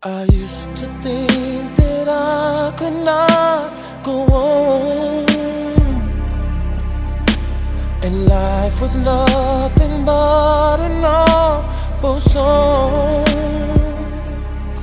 I used to think that I could not go on. And life was nothing but an awful song.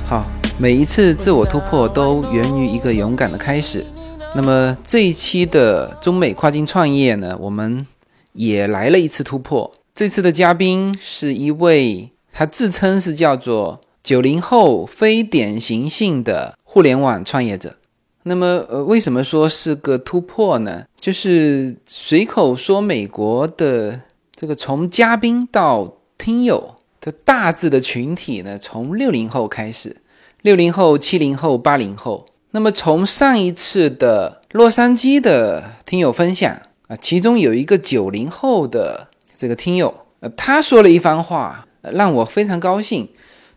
好，每一次自我突破都源于一个勇敢的开始。那么这一期的中美跨境创业呢，我们也来了一次突破。这次的嘉宾是一位，他自称是叫做九零后非典型性的互联网创业者。那么，呃，为什么说是个突破呢？就是随口说美国的这个从嘉宾到听友的大致的群体呢，从六零后开始，六零后、七零后、八零后。那么从上一次的洛杉矶的听友分享啊，其中有一个九零后的。这个听友，呃，他说了一番话，让我非常高兴。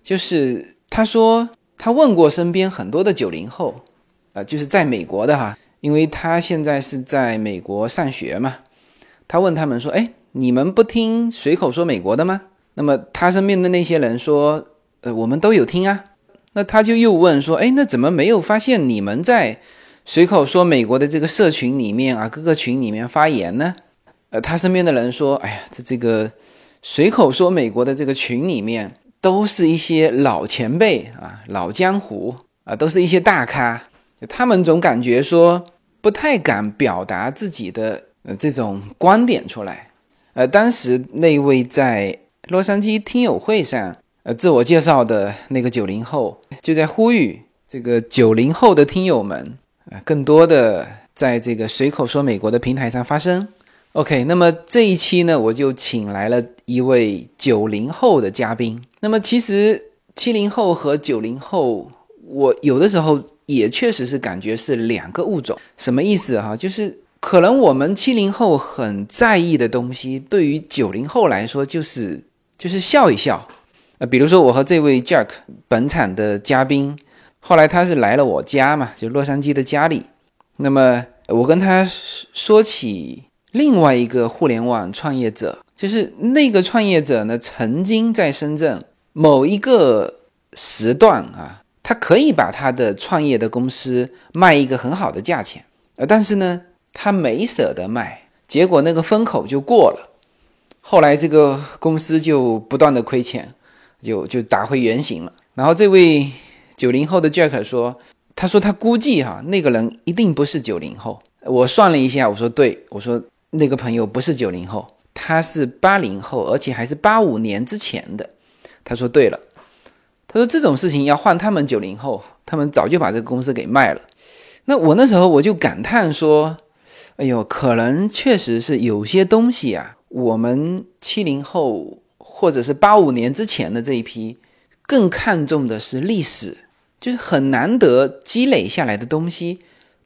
就是他说，他问过身边很多的九零后，呃，就是在美国的哈，因为他现在是在美国上学嘛。他问他们说：“哎，你们不听随口说美国的吗？”那么他身边的那些人说：“呃，我们都有听啊。”那他就又问说：“哎，那怎么没有发现你们在随口说美国的这个社群里面啊，各个群里面发言呢？”呃，他身边的人说：“哎呀，这这个随口说美国的这个群里面，都是一些老前辈啊，老江湖啊，都是一些大咖。他们总感觉说不太敢表达自己的呃这种观点出来。呃，当时那位在洛杉矶听友会上呃自我介绍的那个九零后，就在呼吁这个九零后的听友们啊，更多的在这个随口说美国的平台上发声。” OK，那么这一期呢，我就请来了一位九零后的嘉宾。那么其实七零后和九零后，我有的时候也确实是感觉是两个物种。什么意思哈？就是可能我们七零后很在意的东西，对于九零后来说就是就是笑一笑。呃，比如说我和这位 Jack 本场的嘉宾，后来他是来了我家嘛，就洛杉矶的家里。那么我跟他说起。另外一个互联网创业者，就是那个创业者呢，曾经在深圳某一个时段啊，他可以把他的创业的公司卖一个很好的价钱，呃，但是呢，他没舍得卖，结果那个风口就过了，后来这个公司就不断的亏钱，就就打回原形了。然后这位九零后的 Jack 说，他说他估计哈，那个人一定不是九零后。我算了一下，我说对，我说。那个朋友不是九零后，他是八零后，而且还是八五年之前的。他说对了，他说这种事情要换他们九零后，他们早就把这个公司给卖了。那我那时候我就感叹说：“哎呦，可能确实是有些东西啊，我们七零后或者是八五年之前的这一批，更看重的是历史，就是很难得积累下来的东西，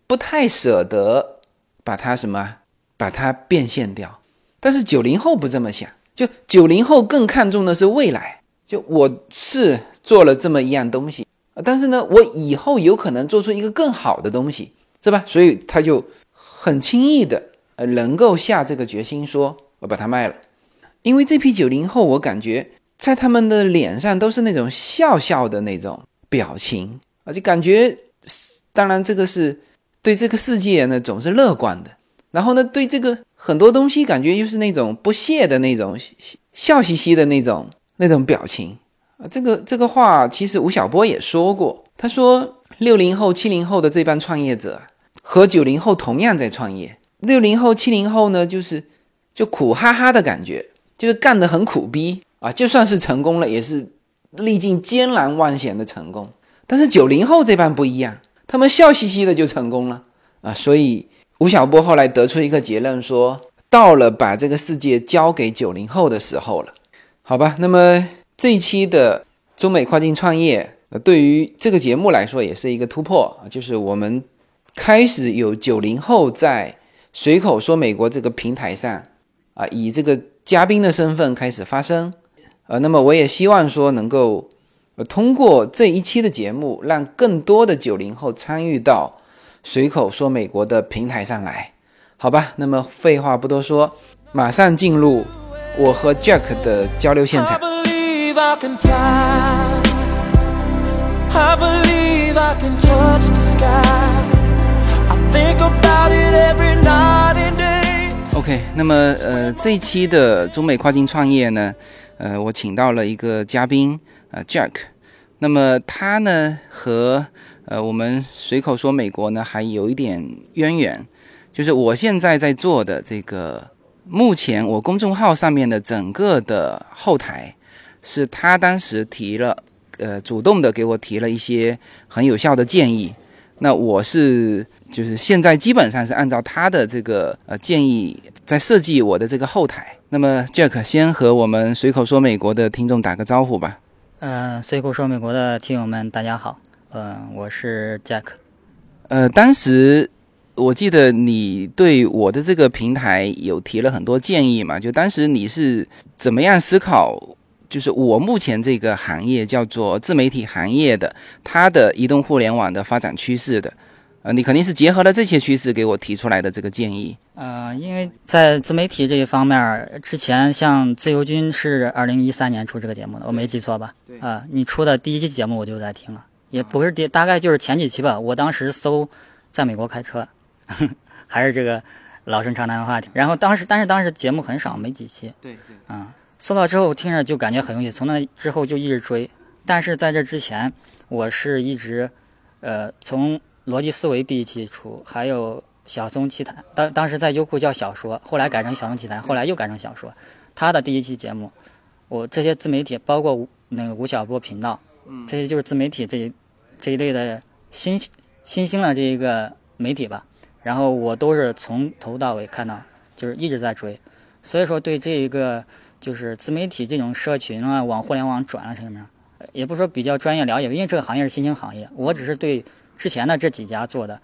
不太舍得把它什么。”把它变现掉，但是九零后不这么想，就九零后更看重的是未来。就我是做了这么一样东西，但是呢，我以后有可能做出一个更好的东西，是吧？所以他就很轻易的呃能够下这个决心，说我把它卖了。因为这批九零后，我感觉在他们的脸上都是那种笑笑的那种表情，而且感觉，当然这个是对这个世界呢总是乐观的。然后呢，对这个很多东西感觉就是那种不屑的那种笑嘻嘻的那种那种表情啊。这个这个话其实吴晓波也说过，他说六零后、七零后的这帮创业者和九零后同样在创业。六零后、七零后呢，就是就苦哈哈的感觉，就是干得很苦逼啊。就算是成功了，也是历尽艰难万险的成功。但是九零后这帮不一样，他们笑嘻嘻的就成功了啊。所以。吴晓波后来得出一个结论，说到了把这个世界交给九零后的时候了，好吧？那么这一期的中美跨境创业，呃，对于这个节目来说也是一个突破，就是我们开始有九零后在随口说美国这个平台上啊，以这个嘉宾的身份开始发声，呃，那么我也希望说能够通过这一期的节目，让更多的九零后参与到。随口说美国的平台上来，好吧。那么废话不多说，马上进入我和 Jack 的交流现场。OK，那么呃，这一期的中美跨境创业呢，呃，我请到了一个嘉宾，呃，Jack。那么他呢和呃我们随口说美国呢还有一点渊源，就是我现在在做的这个，目前我公众号上面的整个的后台，是他当时提了，呃，主动的给我提了一些很有效的建议。那我是就是现在基本上是按照他的这个呃建议在设计我的这个后台。那么 Jack 先和我们随口说美国的听众打个招呼吧。嗯，随口说美国的听友们，大家好。嗯，我是 Jack。呃，当时我记得你对我的这个平台有提了很多建议嘛？就当时你是怎么样思考？就是我目前这个行业叫做自媒体行业的，它的移动互联网的发展趋势的。呃，你肯定是结合了这些趋势给我提出来的这个建议。呃，因为在自媒体这一方面，之前像自由军是二零一三年出这个节目的，我没记错吧？对。啊，你出的第一期节目我就在听了，也不是第，大概就是前几期吧。我当时搜，在美国开车，还是这个老生常谈的话题。然后当时，但是当时节目很少，没几期。对对。嗯，搜到之后听着就感觉很有意思，从那之后就一直追。但是在这之前，我是一直，呃，从。逻辑思维第一期出，还有小松奇谈，当当时在优酷叫小说，后来改成小松奇谈，后来又改成小说。他的第一期节目，我这些自媒体，包括那个吴晓波频道，这些就是自媒体这一这一类的新新兴的这一个媒体吧。然后我都是从头到尾看到，就是一直在追。所以说对这一个就是自媒体这种社群啊，往互联网转了什么样，也不说比较专业了解，因为这个行业是新兴行业，我只是对。之前的这几家做的，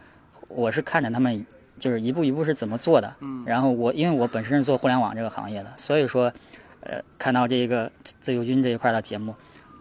我是看着他们就是一步一步是怎么做的，嗯，然后我因为我本身是做互联网这个行业的，所以说，呃，看到这个自由军这一块的节目，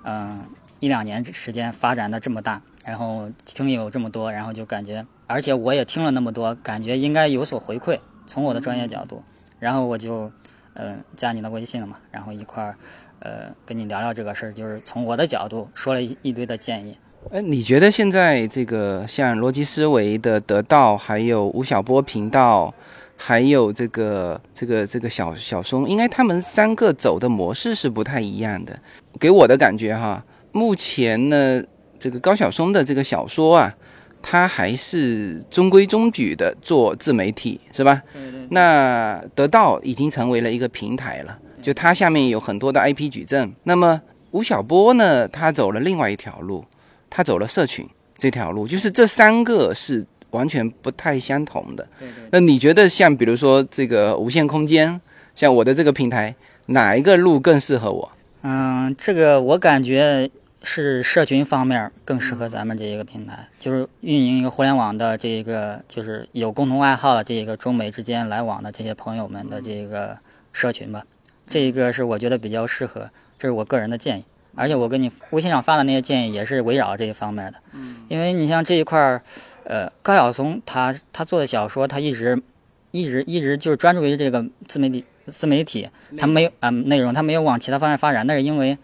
嗯，一两年时间发展的这么大，然后听友这么多，然后就感觉，而且我也听了那么多，感觉应该有所回馈，从我的专业角度，然后我就，嗯，加你的微信了嘛，然后一块儿，呃，跟你聊聊这个事儿，就是从我的角度说了一一堆的建议。哎，你觉得现在这个像逻辑思维的得到，还有吴晓波频道，还有这个这个这个小小松，应该他们三个走的模式是不太一样的。给我的感觉哈，目前呢，这个高晓松的这个小说啊，他还是中规中矩的做自媒体，是吧？那得到已经成为了一个平台了，就他下面有很多的 IP 矩阵。那么吴晓波呢，他走了另外一条路。他走了社群这条路，就是这三个是完全不太相同的。那你觉得像比如说这个无限空间，像我的这个平台，哪一个路更适合我？嗯，这个我感觉是社群方面更适合咱们这一个平台，就是运营一个互联网的这一个，就是有共同爱好的这一个中美之间来往的这些朋友们的这个社群吧。这一个是我觉得比较适合，这是我个人的建议。而且我跟你微信上发的那些建议也是围绕这一方面的，嗯，因为你像这一块儿，呃，高晓松他他做的小说，他一直一直一直就是专注于这个自媒体自媒体，他没有啊内容，他没有往其他方面发展，那是因为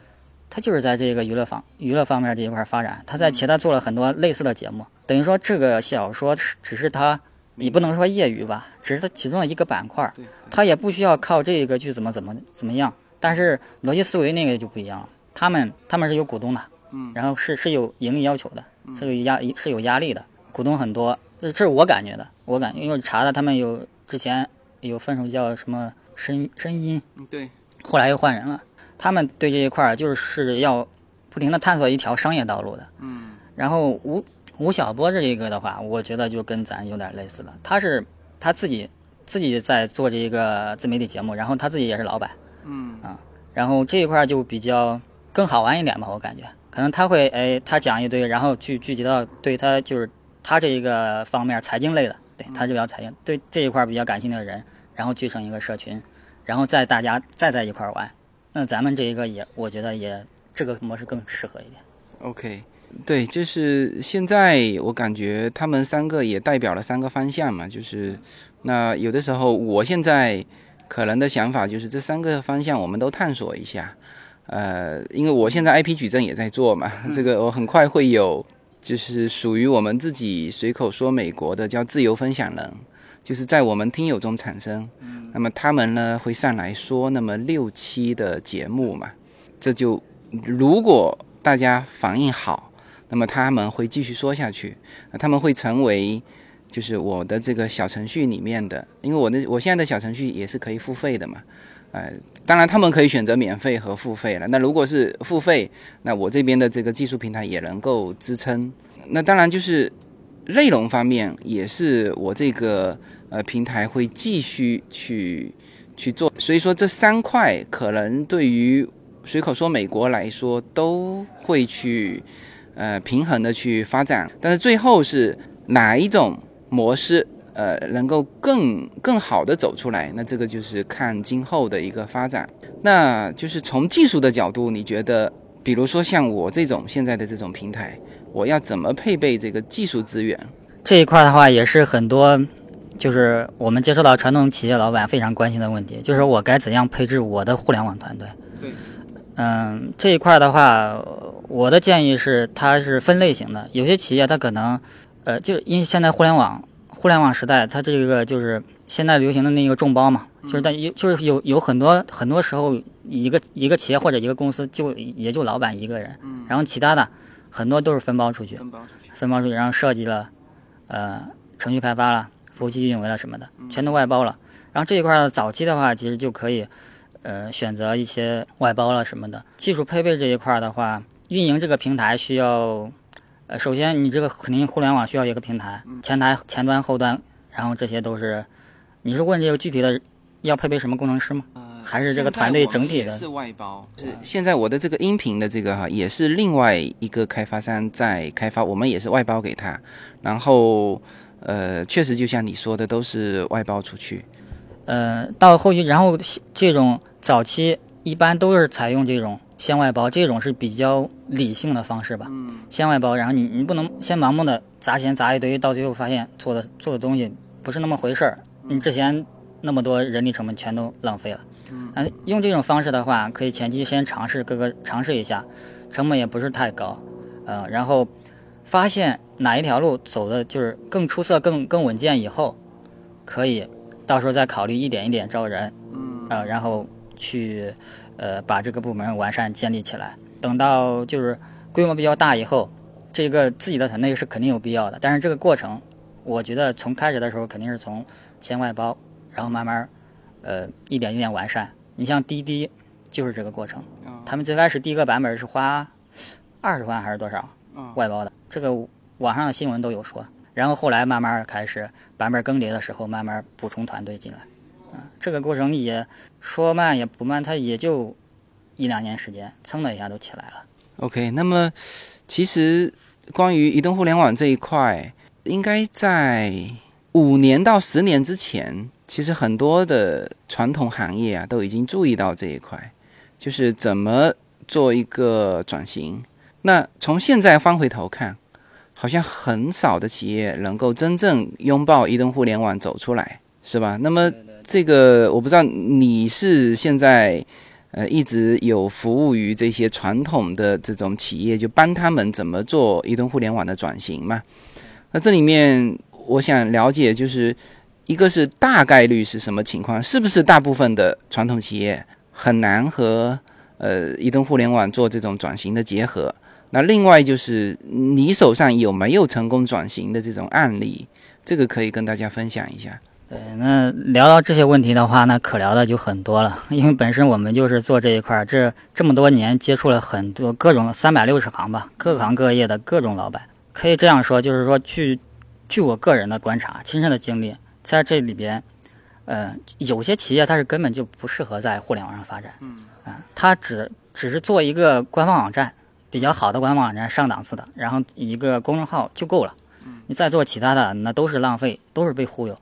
他就是在这个娱乐方娱乐方面这一块发展，他在其他做了很多类似的节目，等于说这个小说只是他，你不能说业余吧，只是他其中的一个板块，他也不需要靠这个去怎么怎么怎么样，但是逻辑思维那个就不一样了。他们他们是有股东的，嗯，然后是是有盈利要求的，是有压是有压力的，股东很多，这这是我感觉的，我感因为查的他们有之前有分手叫什么声声音，对，后来又换人了，他们对这一块儿就是要不停的探索一条商业道路的，嗯，然后吴吴晓波这一个的话，我觉得就跟咱有点类似了，他是他自己自己在做这一个自媒体节目，然后他自己也是老板，嗯。啊，然后这一块就比较。更好玩一点吧，我感觉。可能他会哎，他讲一堆，然后聚聚集到对他就是他这一个方面财经类的，对他比较财经对这一块比较感兴趣的人，然后聚成一个社群，然后再大家再在一块玩，那咱们这一个也我觉得也这个模式更适合一点。OK，对，就是现在我感觉他们三个也代表了三个方向嘛，就是那有的时候我现在可能的想法就是这三个方向我们都探索一下。呃，因为我现在 IP 矩阵也在做嘛，这个我很快会有，就是属于我们自己随口说美国的叫自由分享人，就是在我们听友中产生，那么他们呢会上来说那么六期的节目嘛，这就如果大家反应好，那么他们会继续说下去，他们会成为就是我的这个小程序里面的，因为我的我现在的小程序也是可以付费的嘛。呃，当然他们可以选择免费和付费了。那如果是付费，那我这边的这个技术平台也能够支撑。那当然就是内容方面也是我这个呃平台会继续去去做。所以说这三块可能对于随口说美国来说都会去呃平衡的去发展。但是最后是哪一种模式？呃，能够更更好的走出来，那这个就是看今后的一个发展。那就是从技术的角度，你觉得，比如说像我这种现在的这种平台，我要怎么配备这个技术资源？这一块的话，也是很多，就是我们接触到传统企业老板非常关心的问题，就是我该怎样配置我的互联网团队？对，嗯，这一块的话，我的建议是，它是分类型的，有些企业它可能，呃，就因为现在互联网。互联网时代，它这个就是现在流行的那个众包嘛，就是但有就是有有很多很多时候，一个一个企业或者一个公司就也就老板一个人，然后其他的很多都是分包出去，分包出去，分包出去，然后设计了，呃，程序开发了，服务器运维了什么的，全都外包了。然后这一块早期的话，其实就可以，呃，选择一些外包了什么的。技术配备这一块的话，运营这个平台需要。呃，首先你这个肯定互联网需要一个平台，前台、前端、后端，然后这些都是。你是问这个具体的要配备什么工程师吗？还是这个团队整体的？是外包。是现在我的这个音频的这个哈，也是另外一个开发商在开发，我们也是外包给他。然后，呃，确实就像你说的，都是外包出去。呃，到后期，然后这种早期一般都是采用这种。先外包这种是比较理性的方式吧，嗯，先外包，然后你你不能先盲目的砸钱砸一堆，到最后发现做的做的东西不是那么回事儿，你之前那么多人力成本全都浪费了，嗯，用这种方式的话，可以前期先尝试各个尝试一下，成本也不是太高，嗯，然后发现哪一条路走的就是更出色、更更稳健以后，可以到时候再考虑一点一点招人，嗯，啊，然后去。呃，把这个部门完善建立起来，等到就是规模比较大以后，这个自己的团队是肯定有必要的。但是这个过程，我觉得从开始的时候肯定是从先外包，然后慢慢，呃，一点一点完善。你像滴滴，就是这个过程。他们最开始第一个版本是花二十万还是多少外包的？这个网上的新闻都有说。然后后来慢慢开始版本更迭的时候，慢慢补充团队进来。嗯这个过程也说慢也不慢，它也就一两年时间，蹭的一下都起来了。OK，那么其实关于移动互联网这一块，应该在五年到十年之前，其实很多的传统行业啊都已经注意到这一块，就是怎么做一个转型。那从现在翻回头看，好像很少的企业能够真正拥抱移动互联网走出来，是吧？那么这个我不知道你是现在，呃，一直有服务于这些传统的这种企业，就帮他们怎么做移动互联网的转型嘛？那这里面我想了解，就是一个是大概率是什么情况？是不是大部分的传统企业很难和呃移动互联网做这种转型的结合？那另外就是你手上有没有成功转型的这种案例？这个可以跟大家分享一下。对，那聊到这些问题的话，那可聊的就很多了。因为本身我们就是做这一块，这这么多年接触了很多各种三百六十行吧，各行各业的各种老板。可以这样说，就是说，据据我个人的观察、亲身的经历，在这里边，呃，有些企业它是根本就不适合在互联网上发展。嗯，啊，它只只是做一个官方网站，比较好的官方网站，上档次的，然后一个公众号就够了。嗯，你再做其他的，那都是浪费，都是被忽悠。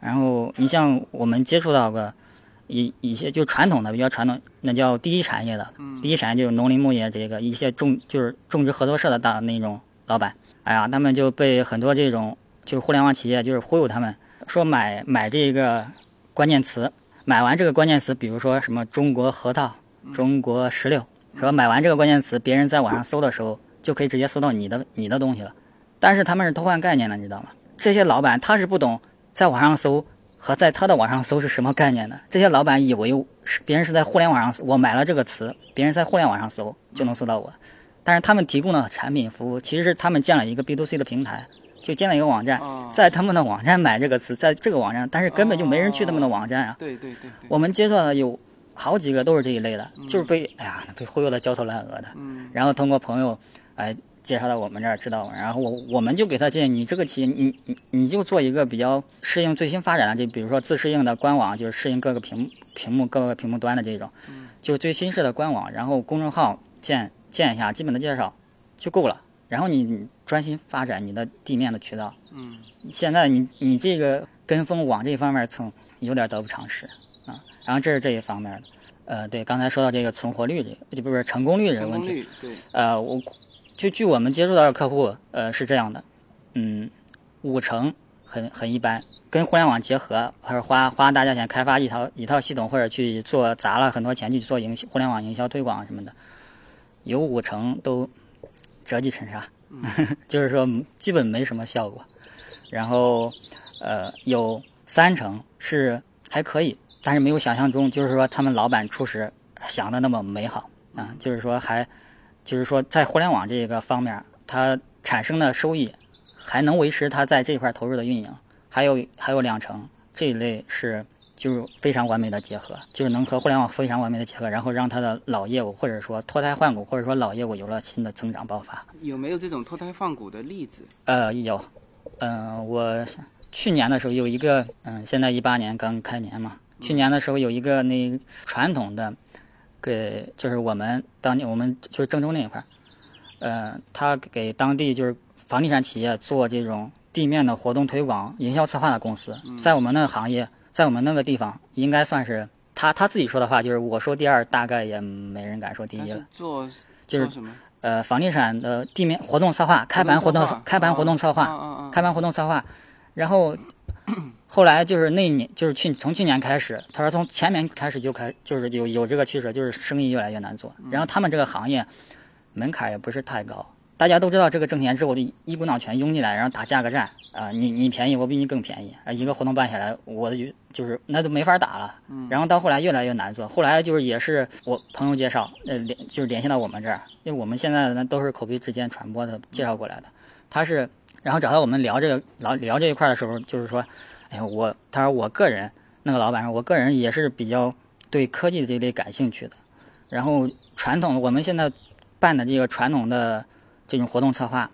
然后你像我们接触到个一一些就传统的比较传统，那叫第一产业的，第一产业就是农林牧业这个一些种就是种植合作社的大那种老板，哎呀，他们就被很多这种就是互联网企业就是忽悠他们，说买买这个关键词，买完这个关键词，比如说什么中国核桃中国石榴，说买完这个关键词，别人在网上搜的时候就可以直接搜到你的你的东西了。但是他们是偷换概念的，你知道吗？这些老板他是不懂在网上搜和在他的网上搜是什么概念的。这些老板以为是别人是在互联网上，我买了这个词，别人在互联网上搜就能搜到我。但是他们提供的产品服务，其实是他们建了一个 B to C 的平台，就建了一个网站，在他们的网站买这个词，在这个网站，但是根本就没人去他们的网站啊。对对对对。我们接触的有好几个都是这一类的，就是被哎呀被忽悠的焦头烂额的。嗯。然后通过朋友哎介绍到我们这儿知道，然后我我们就给他建议，你这个企业你你你就做一个比较适应最新发展的，就比如说自适应的官网，就是适应各个屏屏幕各个屏幕端的这种，就是最新式的官网，然后公众号建。建一下基本的介绍就够了，然后你专心发展你的地面的渠道。嗯，现在你你这个跟风往这方面蹭，有点得不偿失啊。然后这是这一方面的，呃，对，刚才说到这个存活率这个，就不是成功率这个问题。对。呃，我就据我们接触到的客户，呃，是这样的，嗯，五成很很一般，跟互联网结合，或者花花大价钱开发一套一套系统，或者去做砸了很多钱去做营互联网营销推广什么的。有五成都折戟沉沙，就是说基本没什么效果。然后，呃，有三成是还可以，但是没有想象中，就是说他们老板初始想的那么美好啊。就是说还，就是说在互联网这个方面，它产生的收益还能维持他在这块投入的运营。还有还有两成这一类是。就是非常完美的结合，就是能和互联网非常完美的结合，然后让他的老业务或者说脱胎换骨，或者说老业务有了新的增长爆发。有没有这种脱胎换骨的例子？呃，有。嗯，我去年的时候有一个，嗯，现在一八年刚开年嘛，去年的时候有一个那传统的，给就是我们当地我们就是郑州那一块，呃，他给当地就是房地产企业做这种地面的活动推广、营销策划的公司，在我们那个行业。在我们那个地方，应该算是他他自己说的话，就是我说第二，大概也没人敢说第一了。做就是什么？呃，房地产的地面活动策划，开盘活动开盘活动策划，开盘活动策划。然后 后来就是那年，就是去从去年开始，他说从前年开始就开，就是有有这个趋势，就是生意越来越难做。然后他们这个行业门槛也不是太高。大家都知道这个挣钱之后，就一股脑全涌进来，然后打价格战啊！你你便宜，我比你更便宜啊！一个活动办下来，我就就是那都没法打了。然后到后来越来越难做，后来就是也是我朋友介绍，呃联就是联系到我们这儿，因为我们现在呢都是口碑之间传播的介绍过来的。他是然后找到我们聊这个聊聊这一块的时候，就是说，哎呀我他说我个人那个老板说，我个人也是比较对科技这类感兴趣的。然后传统我们现在办的这个传统的。这种活动策划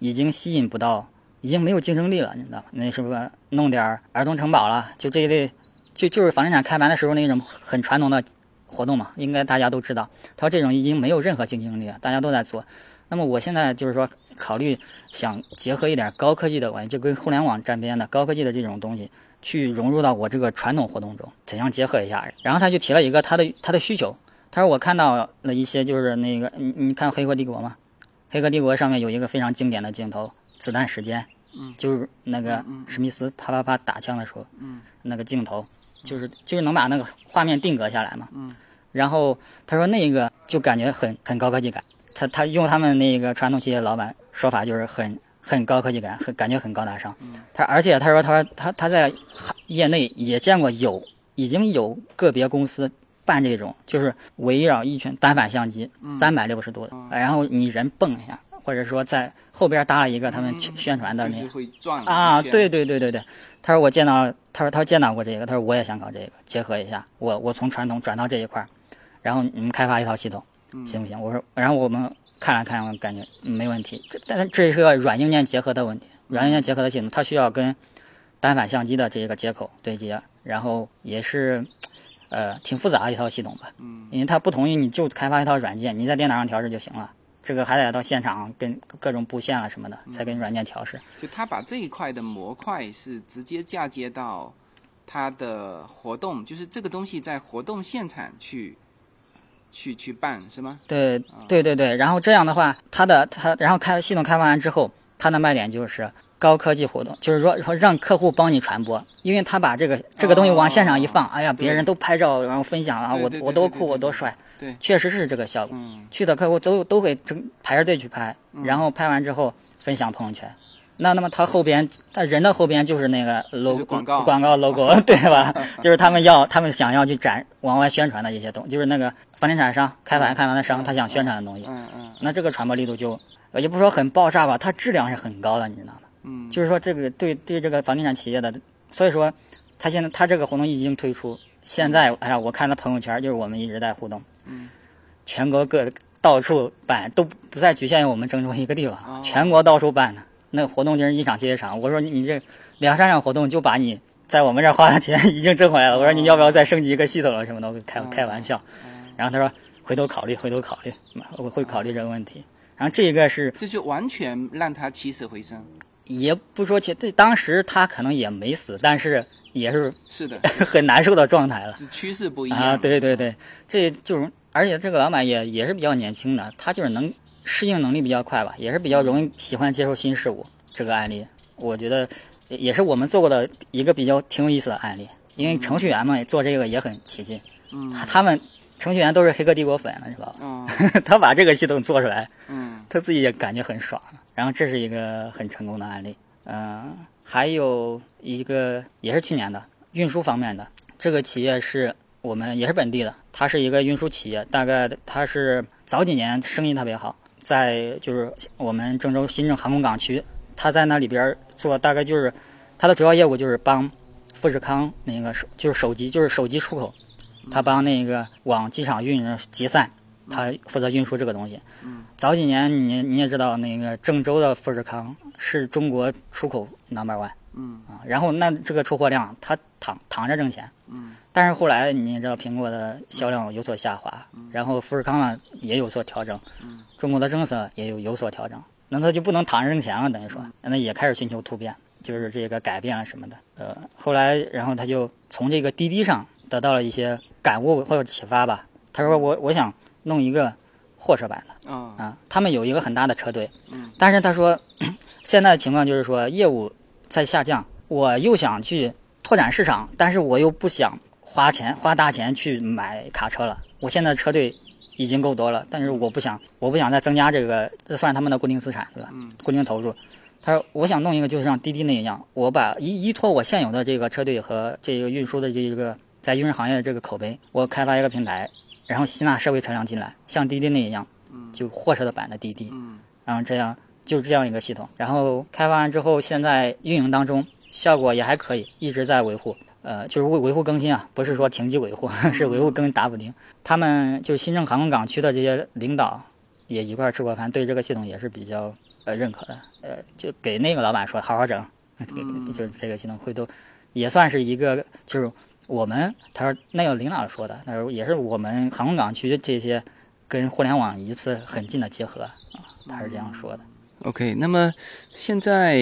已经吸引不到，已经没有竞争力了，你知道吗？那是不是弄点儿童城堡了？就这一类，就就是房地产开盘的时候那种很传统的活动嘛，应该大家都知道。他说这种已经没有任何竞争力了，大家都在做。那么我现在就是说考虑想结合一点高科技的玩意，就跟互联网沾边的高科技的这种东西，去融入到我这个传统活动中，怎样结合一下？然后他就提了一个他的他的需求，他说我看到了一些就是那个你你看《黑客帝国》吗？黑客帝国上面有一个非常经典的镜头，子弹时间，嗯，就是那个史密斯啪啪啪打枪的时候，嗯，那个镜头，就是就是能把那个画面定格下来嘛，嗯，然后他说那个就感觉很很高科技感，他他用他们那个传统企业老板说法就是很很高科技感，很感觉很高大上，他而且他说他说他他在业内也见过有已经有个别公司。办这种就是围绕一圈单反相机，三百六十度的，然后你人蹦一下，或者说在后边搭了一个他们宣传的那啊，对对对对对。他说我见到，他说他见到过这个，他说我也想搞这个，结合一下，我我从传统转到这一块儿，然后你们开发一套系统，行不行？我说，然后我们看了看，我感觉没问题。这但是这是个软硬件结合的问题，软硬件结合的系统，它需要跟单反相机的这个接口对接，然后也是。呃，挺复杂的一套系统吧，嗯，因为它不同于你就开发一套软件，你在电脑上调试就行了，这个还得到现场跟各种布线了什么的，才跟软件调试。就他把这一块的模块是直接嫁接到他的活动，就是这个东西在活动现场去去去办是吗？对对对对，然后这样的话，它的它然后开系统开发完之后，它的卖点就是。高科技活动就是说说让客户帮你传播，因为他把这个这个东西往现场一放，哎呀，别人都拍照然后分享了，我我多酷我多帅，对确实是这个效果。嗯去的客户都都会争排着队去拍，然后拍完之后分享朋友圈。那那么他后边，他人的后边就是那个 logo 广告广告 logo 对吧？就是他们要他们想要去展往外宣传的一些东西，就是那个房地产商开盘开完的商，他想宣传的东西。嗯嗯那这个传播力度就，呃也不是说很爆炸吧，它质量是很高的，你知道吗？嗯，就是说这个对对这个房地产企业的，所以说他现在他这个活动已经推出，现在哎呀，我看他朋友圈就是我们一直在互动，嗯，全国各到处办，都不再局限于我们郑州一个地方，哦 全国到处办呢。那活动就是一场接一场。我说你你这两三场活动就把你在我们这儿花的钱 已经挣回来了。我说你要不要再升级一个系统了什么的？我开开玩笑。然后他说回头考虑，回头考虑，我会考虑这个问题。然后这一个是这就完全让他起死回生。也不说起，对，当时他可能也没死，但是也是是的，很难受的状态了趋势不一样啊！对对对，这就是，而且这个老板也也是比较年轻的，他就是能适应能力比较快吧，也是比较容易喜欢接受新事物。这个案例，我觉得也也是我们做过的一个比较挺有意思的案例，因为程序员们做这个也很起劲，嗯他他们程序员都是黑客帝国粉了，知道吧？嗯 他把这个系统做出来，嗯他自己也感觉很爽。然后这是一个很成功的案例。嗯、还有一个也是去年的运输方面的，这个企业是我们也是本地的，它是一个运输企业，大概它是早几年生意特别好，在就是我们郑州新郑航空港区，他在那里边做大概就是他的主要业务就是帮富士康那个手就是手机就是手机出口，他帮那个往机场运集散，他负责运输这个东西。早几年你你也知道，那个郑州的富士康是中国出口 number one 嗯。啊，然后那这个出货量他躺躺着挣钱，嗯，但是后来你也知道苹果的销量有所下滑，然后富士康呢也有所调整，嗯，中国的政策也有有所调整，那他就不能躺着挣钱了，等于说，那也开始寻求突变，就是这个改变了什么的，呃，后来然后他就从这个滴滴上得到了一些感悟或者启发吧，他说我我想弄一个货车版的。啊啊，他们有一个很大的车队，嗯，但是他说，现在的情况就是说业务在下降，我又想去拓展市场，但是我又不想花钱花大钱去买卡车了。我现在车队已经够多了，但是我不想我不想再增加这个，这算他们的固定资产对吧？嗯，固定投入。他说我想弄一个就是像滴滴那一样，我把依依托我现有的这个车队和这个运输的这一个在运输行业的这个口碑，我开发一个平台，然后吸纳社会车辆进来，像滴滴那一样。就货车的版的滴滴，嗯然后这样就是这样一个系统，然后开发完之后，现在运营当中效果也还可以，一直在维护，呃，就是维维护更新啊，不是说停机维护，是维护更新打补丁。他们就是新郑航空港区的这些领导也一块儿吃过饭，对这个系统也是比较呃认可的，呃，就给那个老板说好好整，就是这个系统回头也算是一个就是我们他说那个领导说的，他说也是我们航空港区这些。跟互联网一次很近的结合啊，他是这样说的。，OK，那么现在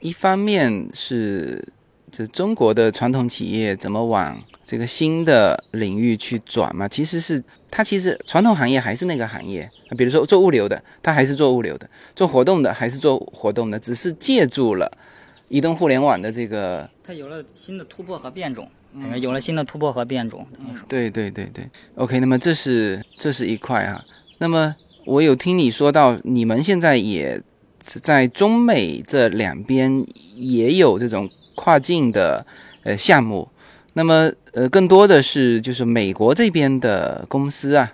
一方面是这中国的传统企业怎么往这个新的领域去转嘛？其实是它其实传统行业还是那个行业，比如说做物流的，它还是做物流的；做活动的还是做活动的，只是借助了移动互联网的这个它有了新的突破和变种，有了新的突破和变种。对对对对，OK，那么这是这是一块啊。那么我有听你说到，你们现在也在中美这两边也有这种跨境的呃项目。那么呃，更多的是就是美国这边的公司啊，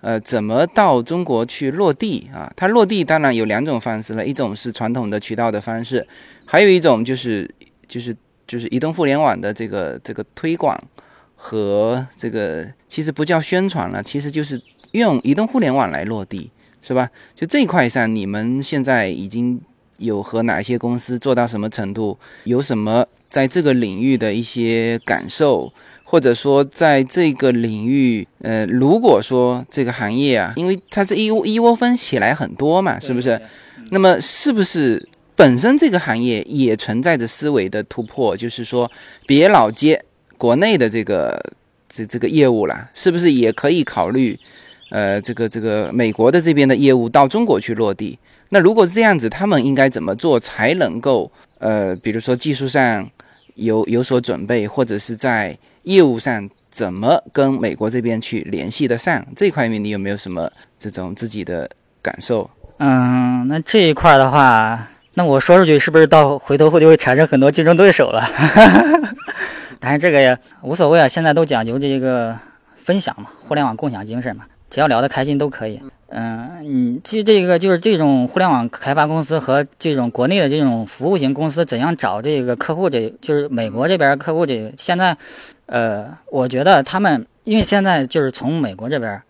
呃，怎么到中国去落地啊？它落地当然有两种方式了，一种是传统的渠道的方式，还有一种就是就是就是移动互联网的这个这个推广。和这个其实不叫宣传了，其实就是用移动互联网来落地，是吧？就这一块上，你们现在已经有和哪些公司做到什么程度？有什么在这个领域的一些感受，或者说在这个领域，呃，如果说这个行业啊，因为它这一一窝蜂起来很多嘛，是不是？那么是不是本身这个行业也存在着思维的突破？就是说，别老接。国内的这个这这个业务啦，是不是也可以考虑？呃，这个这个美国的这边的业务到中国去落地？那如果这样子，他们应该怎么做才能够呃，比如说技术上有有所准备，或者是在业务上怎么跟美国这边去联系得上？这一块面你有没有什么这种自己的感受？嗯，那这一块的话，那我说出去是不是到回头会就会产生很多竞争对手了？但是这个也无所谓啊，现在都讲究这个分享嘛，互联网共享精神嘛，只要聊得开心都可以。嗯，你其实这个就是这种互联网开发公司和这种国内的这种服务型公司怎样找这个客户，这就是美国这边客户这现在，呃，我觉得他们因为现在就是从美国这边。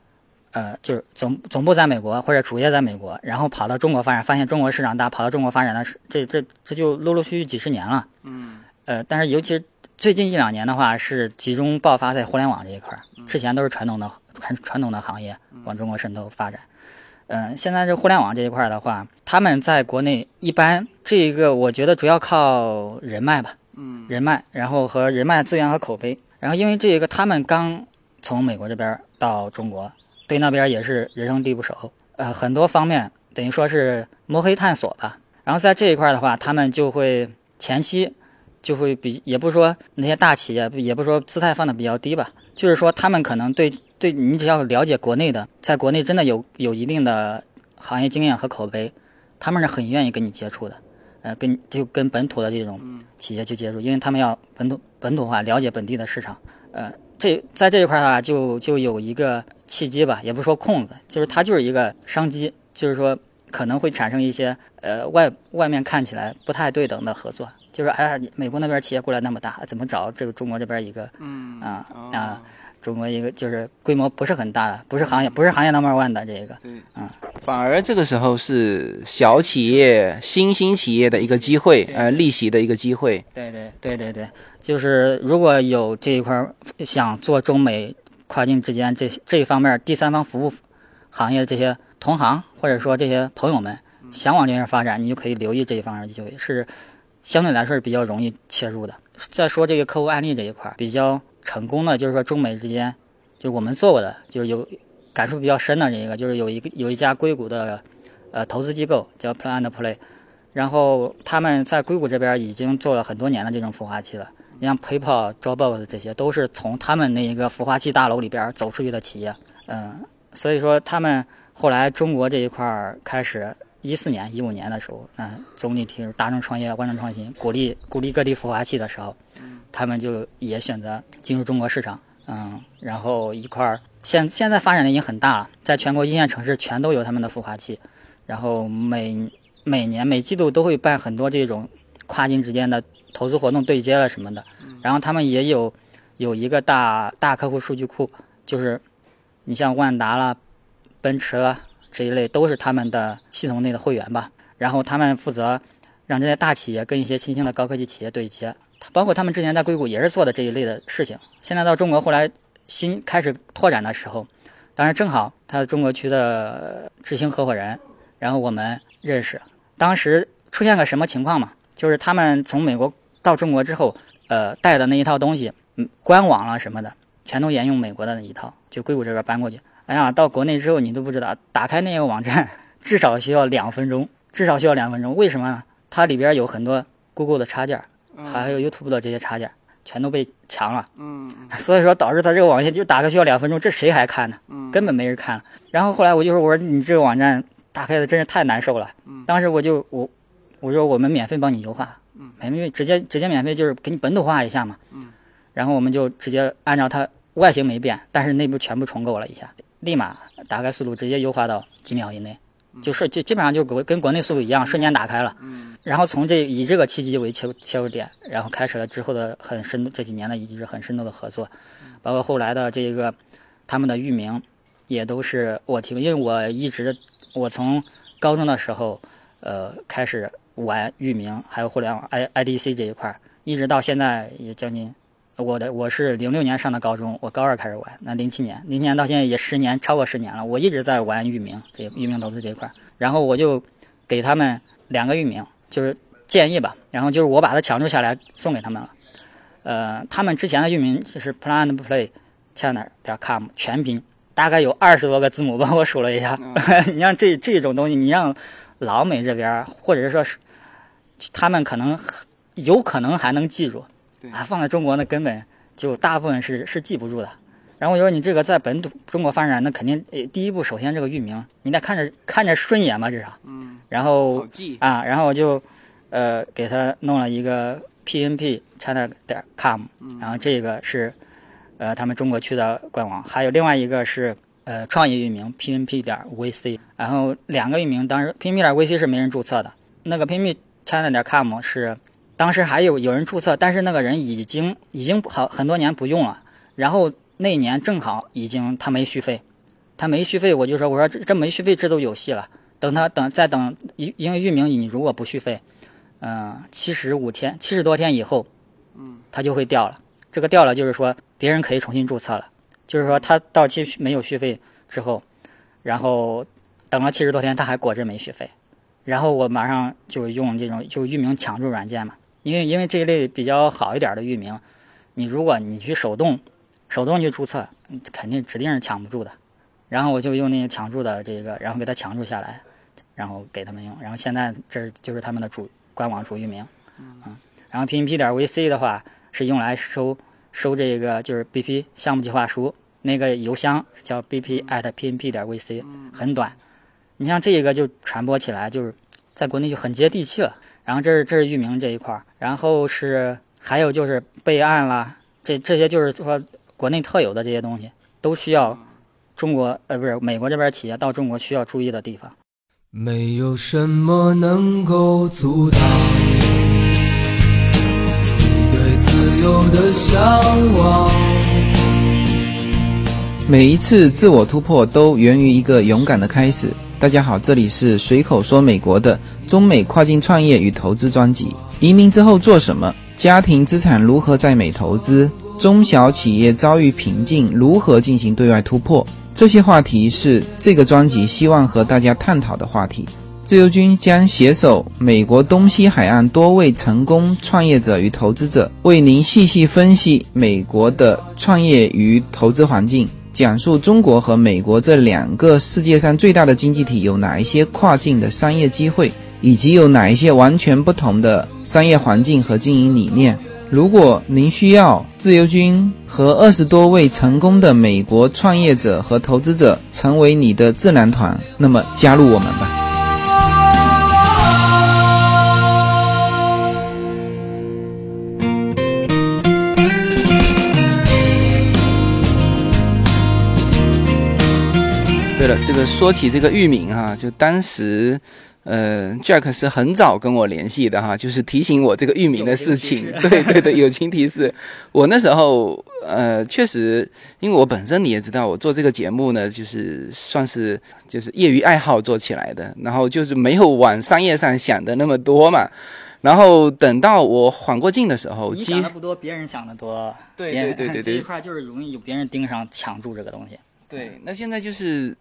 呃，就是总总部在美国或者主业在美国，然后跑到中国发展，发现中国市场大，跑到中国发展的是这这这就陆陆续续几十年了。嗯。呃，但是尤其是最近一两年的话，是集中爆发在互联网这一块儿，之前都是传统的传传统的行业往中国渗透发展。嗯，现在这互联网这一块儿的话，他们在国内一般这一个，我觉得主要靠人脉吧。嗯。人脉，然后和人脉资源和口碑，然后因为这一个他们刚从美国这边到中国。对那边也是人生地不熟，呃，很多方面等于说是摸黑探索吧。然后在这一块的话，他们就会前期就会比，也不是说那些大企业，也不是说姿态放的比较低吧，就是说他们可能对对你只要了解国内的，在国内真的有有一定的行业经验和口碑，他们是很愿意跟你接触的，呃，跟就跟本土的这种企业去接触，因为他们要本土本土化，了解本地的市场，呃。这在这一块的话，就就有一个契机吧，也不说空子，就是它就是一个商机，就是说可能会产生一些呃外外面看起来不太对等的合作，就是哎，美国那边企业过来那么大，怎么找这个中国这边一个嗯啊啊。中国一个就是规模不是很大的，不是行业不是行业 number one 的这个，嗯，反而这个时候是小企业、新兴企业的一个机会，呃，逆袭的一个机会。对对对对对，就是如果有这一块想做中美跨境之间这这一方面第三方服务行业这些同行或者说这些朋友们想往这边发展，你就可以留意这一方面的机会，是相对来说是比较容易切入的。再说这个客户案例这一块比较。成功的就是说中美之间，就是我们做过的，就是有感触比较深的这一个，就是有一个有一家硅谷的呃投资机构叫 Plan and Play，然后他们在硅谷这边已经做了很多年的这种孵化器了。你像 PayPal、Dropbox 这些都是从他们那一个孵化器大楼里边走出去的企业。嗯，所以说他们后来中国这一块儿开始一四年、一五年的时候，嗯，总理提出大众创业、万众创新，鼓励鼓励各地孵化器的时候。他们就也选择进入中国市场，嗯，然后一块儿现现在发展的已经很大了，在全国一线城市全都有他们的孵化器，然后每每年每季度都会办很多这种跨境之间的投资活动对接了什么的，然后他们也有有一个大大客户数据库，就是你像万达啦、奔驰啦这一类都是他们的系统内的会员吧，然后他们负责让这些大企业跟一些新兴的高科技企业对接。包括他们之前在硅谷也是做的这一类的事情，现在到中国后来新开始拓展的时候，当然正好他中国区的执行合伙人，然后我们认识，当时出现个什么情况嘛？就是他们从美国到中国之后，呃，带的那一套东西，嗯，官网了什么的，全都沿用美国的那一套，就硅谷这边搬过去。哎呀，到国内之后你都不知道，打开那个网站至少需要两分钟，至少需要两分钟。为什么呢？它里边有很多 Google 的插件。还有 YouTube 的这些插件全都被抢了，嗯，所以说导致它这个网页就打开需要两分钟，这谁还看呢？嗯，根本没人看了。然后后来我就说，我说你这个网站打开的真是太难受了。嗯，当时我就我我说我们免费帮你优化，嗯，免费直接直接免费就是给你本土化一下嘛，嗯，然后我们就直接按照它外形没变，但是内部全部重构了一下，立马打开速度直接优化到几秒以内。就是就基本上就跟跟国内速度一样，瞬间打开了。嗯。然后从这以这个契机为切切入点，然后开始了之后的很深这几年的一直很深度的合作，包括后来的这个他们的域名也都是我提供，因为我一直我从高中的时候呃开始玩域名，还有互联网 I IDC 这一块，一直到现在也将近。我的我是零六年上的高中，我高二开始玩，那零七年，零七年到现在也十年，超过十年了。我一直在玩域名，这域名投资这一块。然后我就给他们两个域名，就是建议吧。然后就是我把它抢注下来送给他们了。呃，他们之前的域名就是 Plan Play Channel 点 com 全拼，大概有二十多个字母，帮我数了一下。你像这这种东西，你让老美这边，或者是说是他们可能有可能还能记住。啊，放在中国那根本就大部分是是记不住的。然后我说你这个在本土中国发展，那肯定呃第一步首先这个域名你得看着看着顺眼嘛，至少。嗯，然后。啊，然后我就呃给他弄了一个 PNP China 点 com，然后这个是呃他们中国区的官网，还有另外一个是呃创业域名 PNP 点 VC，然后两个域名当时 PNP 点 VC 是没人注册的，那个 PNP China 点 com 是当时还有有人注册，但是那个人已经已经好很多年不用了，然后那年正好已经他没续费，他没续费，我就说我说这这没续费这都有戏了。等他等再等，因因为域名你如果不续费，嗯，七十五天七十多天以后，嗯，它就会掉了。这个掉了就是说别人可以重新注册了，就是说他到期没有续费之后，然后等了七十多天他还果真没续费，然后我马上就用这种就域名抢注软件嘛，因为因为这一类比较好一点的域名，你如果你去手动手动去注册，肯定指定是抢不住的。然后我就用那个抢注的这个，然后给它抢注下来。然后给他们用，然后现在这就是他们的主官网主域名，嗯，然后 PNP 点 VC 的话是用来收收这个就是 BP 项目计划书，那个邮箱叫 BP at PNP 点 VC，很短，你像这一个就传播起来就是在国内就很接地气了。然后这是这是域名这一块儿，然后是还有就是备案啦，这这些就是说国内特有的这些东西都需要中国呃不是美国这边企业到中国需要注意的地方。没有什么能够阻挡你对自由的向往。每一次自我突破都源于一个勇敢的开始。大家好，这里是随口说美国的中美跨境创业与投资专辑。移民之后做什么？家庭资产如何在美投资？中小企业遭遇瓶颈，如何进行对外突破？这些话题是这个专辑希望和大家探讨的话题。自由军将携手美国东西海岸多位成功创业者与投资者，为您细细分析美国的创业与投资环境，讲述中国和美国这两个世界上最大的经济体有哪一些跨境的商业机会，以及有哪一些完全不同的商业环境和经营理念。如果您需要自由军和二十多位成功的美国创业者和投资者成为你的智囊团，那么加入我们吧。对了，这个说起这个域名哈，就当时。呃，Jack 是很早跟我联系的哈，就是提醒我这个域名的事情。对对对，友情提示。我那时候呃，确实，因为我本身你也知道，我做这个节目呢，就是算是就是业余爱好做起来的，然后就是没有往商业上想的那么多嘛。然后等到我缓过劲的时候，你想的不多，别人想的多。对对对对对，这一块就是容易有别人盯上抢住这个东西。对，那现在就是。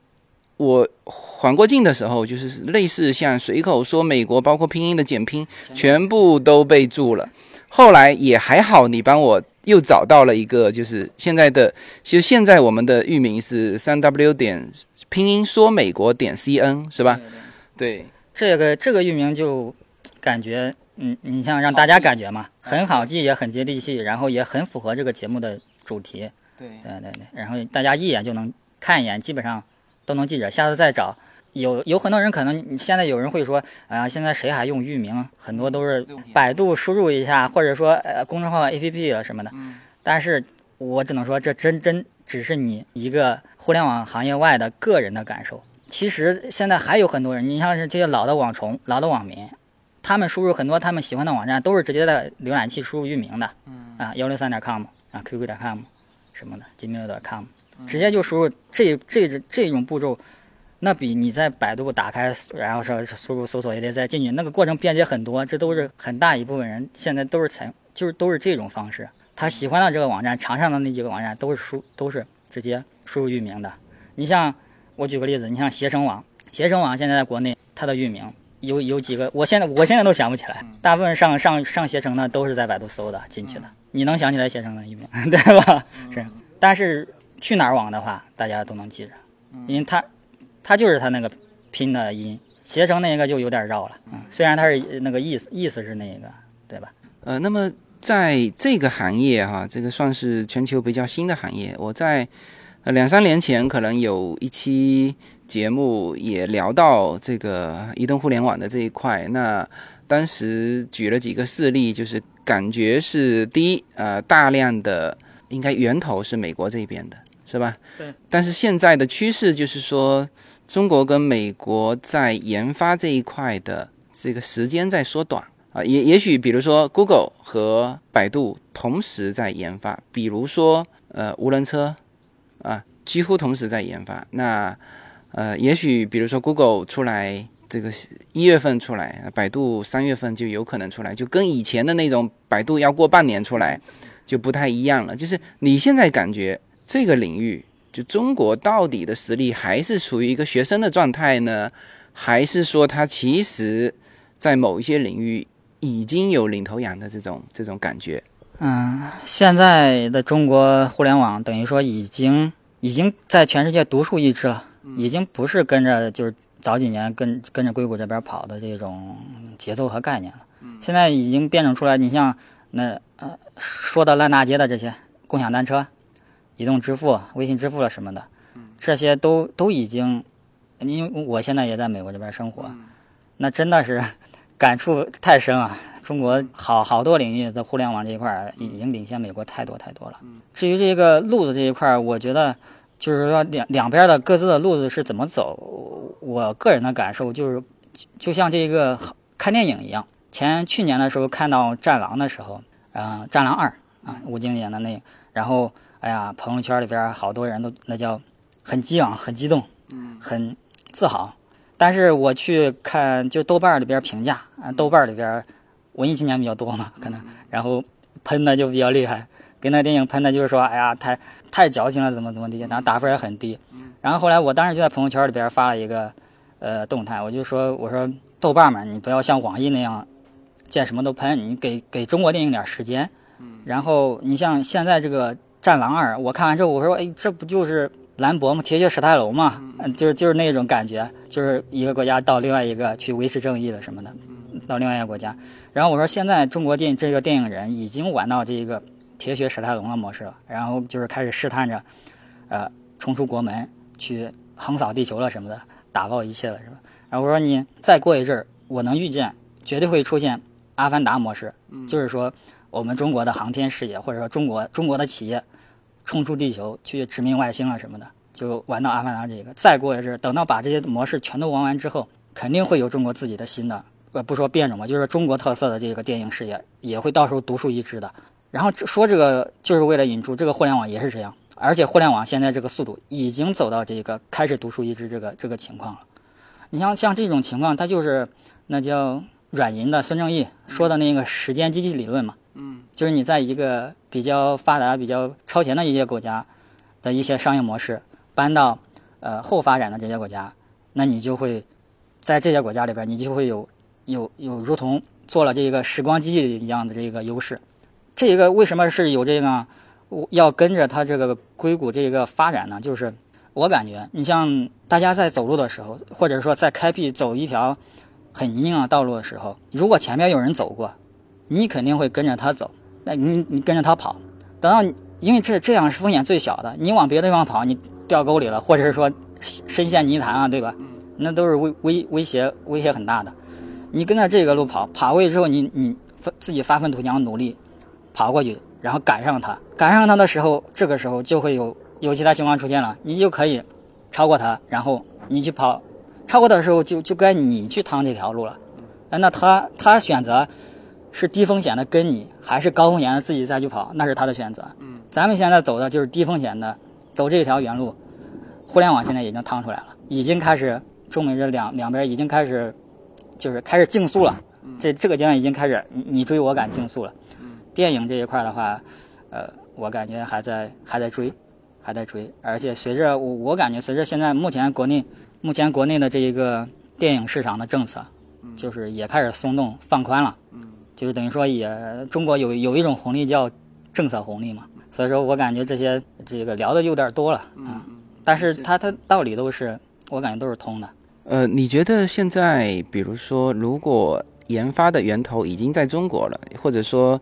我缓过劲的时候，就是类似像随口说美国，包括拼音的简拼，全部都备注了。后来也还好，你帮我又找到了一个，就是现在的，其实现在我们的域名是三 w 点拼音说美国点 cn 是吧？对，这个这个域名就感觉，嗯，你像让大家感觉嘛，很好记，也很接地气，然后也很符合这个节目的主题。对，对对对，然后大家一眼就能看一眼，基本上。都能记着，下次再找。有有很多人可能现在有人会说，哎呀，现在谁还用域名？很多都是百度输入一下，或者说呃公众号 APP 啊什么的。但是我只能说，这真真只是你一个互联网行业外的个人的感受。其实现在还有很多人，你像是这些老的网虫、老的网民，他们输入很多他们喜欢的网站，都是直接在浏览器输入域名的。嗯啊，幺六三点 com 啊，QQ 点 com 什么的，Gmail 点 com。直接就输入这这这种步骤，那比你在百度打开，然后说输入搜索也得再进去，那个过程便捷很多。这都是很大一部分人现在都是采，就是都是这种方式。他喜欢的这个网站，常上的那几个网站都是输都是直接输入域名的。你像我举个例子，你像携程网，携程网现在在国内它的域名有有几个，我现在我现在都想不起来。大部分上上上携程的都是在百度搜的进去的。你能想起来携程的域名 对吧？是，但是。去哪儿网的话，大家都能记着，因为它，它就是它那个拼的音，携程那个就有点绕了，嗯，虽然它是那个意思，意思是那个，对吧？呃，那么在这个行业哈，这个算是全球比较新的行业。我在呃两三年前可能有一期节目也聊到这个移动互联网的这一块，那当时举了几个事例，就是感觉是第一，呃，大量的应该源头是美国这边的，是吧？对。但是现在的趋势就是说，中国跟美国在研发这一块的这个时间在缩短。啊，也也许，比如说，Google 和百度同时在研发，比如说，呃，无人车，啊，几乎同时在研发。那，呃，也许，比如说，Google 出来这个一月份出来，百度三月份就有可能出来，就跟以前的那种百度要过半年出来，就不太一样了。就是你现在感觉这个领域，就中国到底的实力还是处于一个学生的状态呢，还是说它其实在某一些领域？已经有领头羊的这种这种感觉。嗯，现在的中国互联网等于说已经已经在全世界独树一帜了，已经不是跟着就是早几年跟跟着硅谷这边跑的这种节奏和概念了。现在已经变成出来，你像那呃说的烂大街的这些共享单车、移动支付、微信支付了什么的，这些都都已经，因为我现在也在美国这边生活，那真的是。感触太深啊！中国好好多领域的互联网这一块已经领先美国太多太多了。至于这个路子这一块，我觉得就是说两两边的各自的路子是怎么走，我个人的感受就是，就像这个看电影一样。前去年的时候看到《战狼》的时候，嗯，《战狼二》啊，吴京演的那，然后哎呀，朋友圈里边好多人都那叫很激昂、很激动，嗯，很自豪。但是我去看，就豆瓣里边评价，啊，豆瓣里边文艺青年比较多嘛，可能，然后喷的就比较厉害，给那电影喷的就是说，哎呀，太太矫情了，怎么怎么地，然后打分也很低。然后后来我当时就在朋友圈里边发了一个，呃，动态，我就说，我说豆瓣嘛，你不要像网易那样，见什么都喷，你给给中国电影点时间。然后你像现在这个《战狼二》，我看完之后，我说，哎，这不就是。兰博吗，铁血史泰龙嘛，嗯，就是就是那种感觉，就是一个国家到另外一个去维持正义了什么的，到另外一个国家。然后我说，现在中国电这个电影人已经玩到这个铁血史泰龙的模式了，然后就是开始试探着，呃，冲出国门去横扫地球了什么的，打爆一切了是吧？然后我说你再过一阵儿，我能预见绝对会出现阿凡达模式，就是说我们中国的航天事业或者说中国中国的企业。冲出地球去殖民外星了什么的，就玩到阿凡达这个。再过一阵，等到把这些模式全都玩完之后，肯定会有中国自己的新的，呃，不说变种吧，就是中国特色的这个电影事业也会到时候独树一帜的。然后说这个就是为了引出这个互联网也是这样，而且互联网现在这个速度已经走到这个开始独树一帜这个这个情况了。你像像这种情况，它就是那叫软银的孙正义说的那个时间机器理论嘛。嗯，就是你在一个比较发达、比较超前的一些国家的一些商业模式搬到呃后发展的这些国家，那你就会在这些国家里边，你就会有有有如同做了这个时光机一样的这个优势。这个为什么是有这个要跟着它这个硅谷这个发展呢？就是我感觉，你像大家在走路的时候，或者说在开辟走一条很泥泞的道路的时候，如果前面有人走过。你肯定会跟着他走，那你你跟着他跑，等到因为这这样是风险最小的。你往别的地方跑，你掉沟里了，或者是说深陷泥潭啊，对吧？那都是威威威胁威胁很大的。你跟着这个路跑，跑过去之后，你你自己发愤图强努力跑过去，然后赶上他，赶上他的时候，这个时候就会有有其他情况出现了，你就可以超过他，然后你去跑，超过的时候就就该你去趟这条路了。那他他选择。是低风险的跟你，还是高风险的自己再去跑，那是他的选择。嗯，咱们现在走的就是低风险的，走这条原路。互联网现在已经趟出来了，已经开始中美这两两边已经开始，就是开始竞速了。这这个阶段已经开始你追我赶竞速了。电影这一块的话，呃，我感觉还在还在追，还在追。而且随着我我感觉随着现在目前国内目前国内的这一个电影市场的政策，就是也开始松动放宽了。就是等于说，也中国有有一种红利叫政策红利嘛，所以说我感觉这些这个聊的有点多了啊，但是它它道理都是我感觉都是通的。呃，你觉得现在比如说，如果研发的源头已经在中国了，或者说，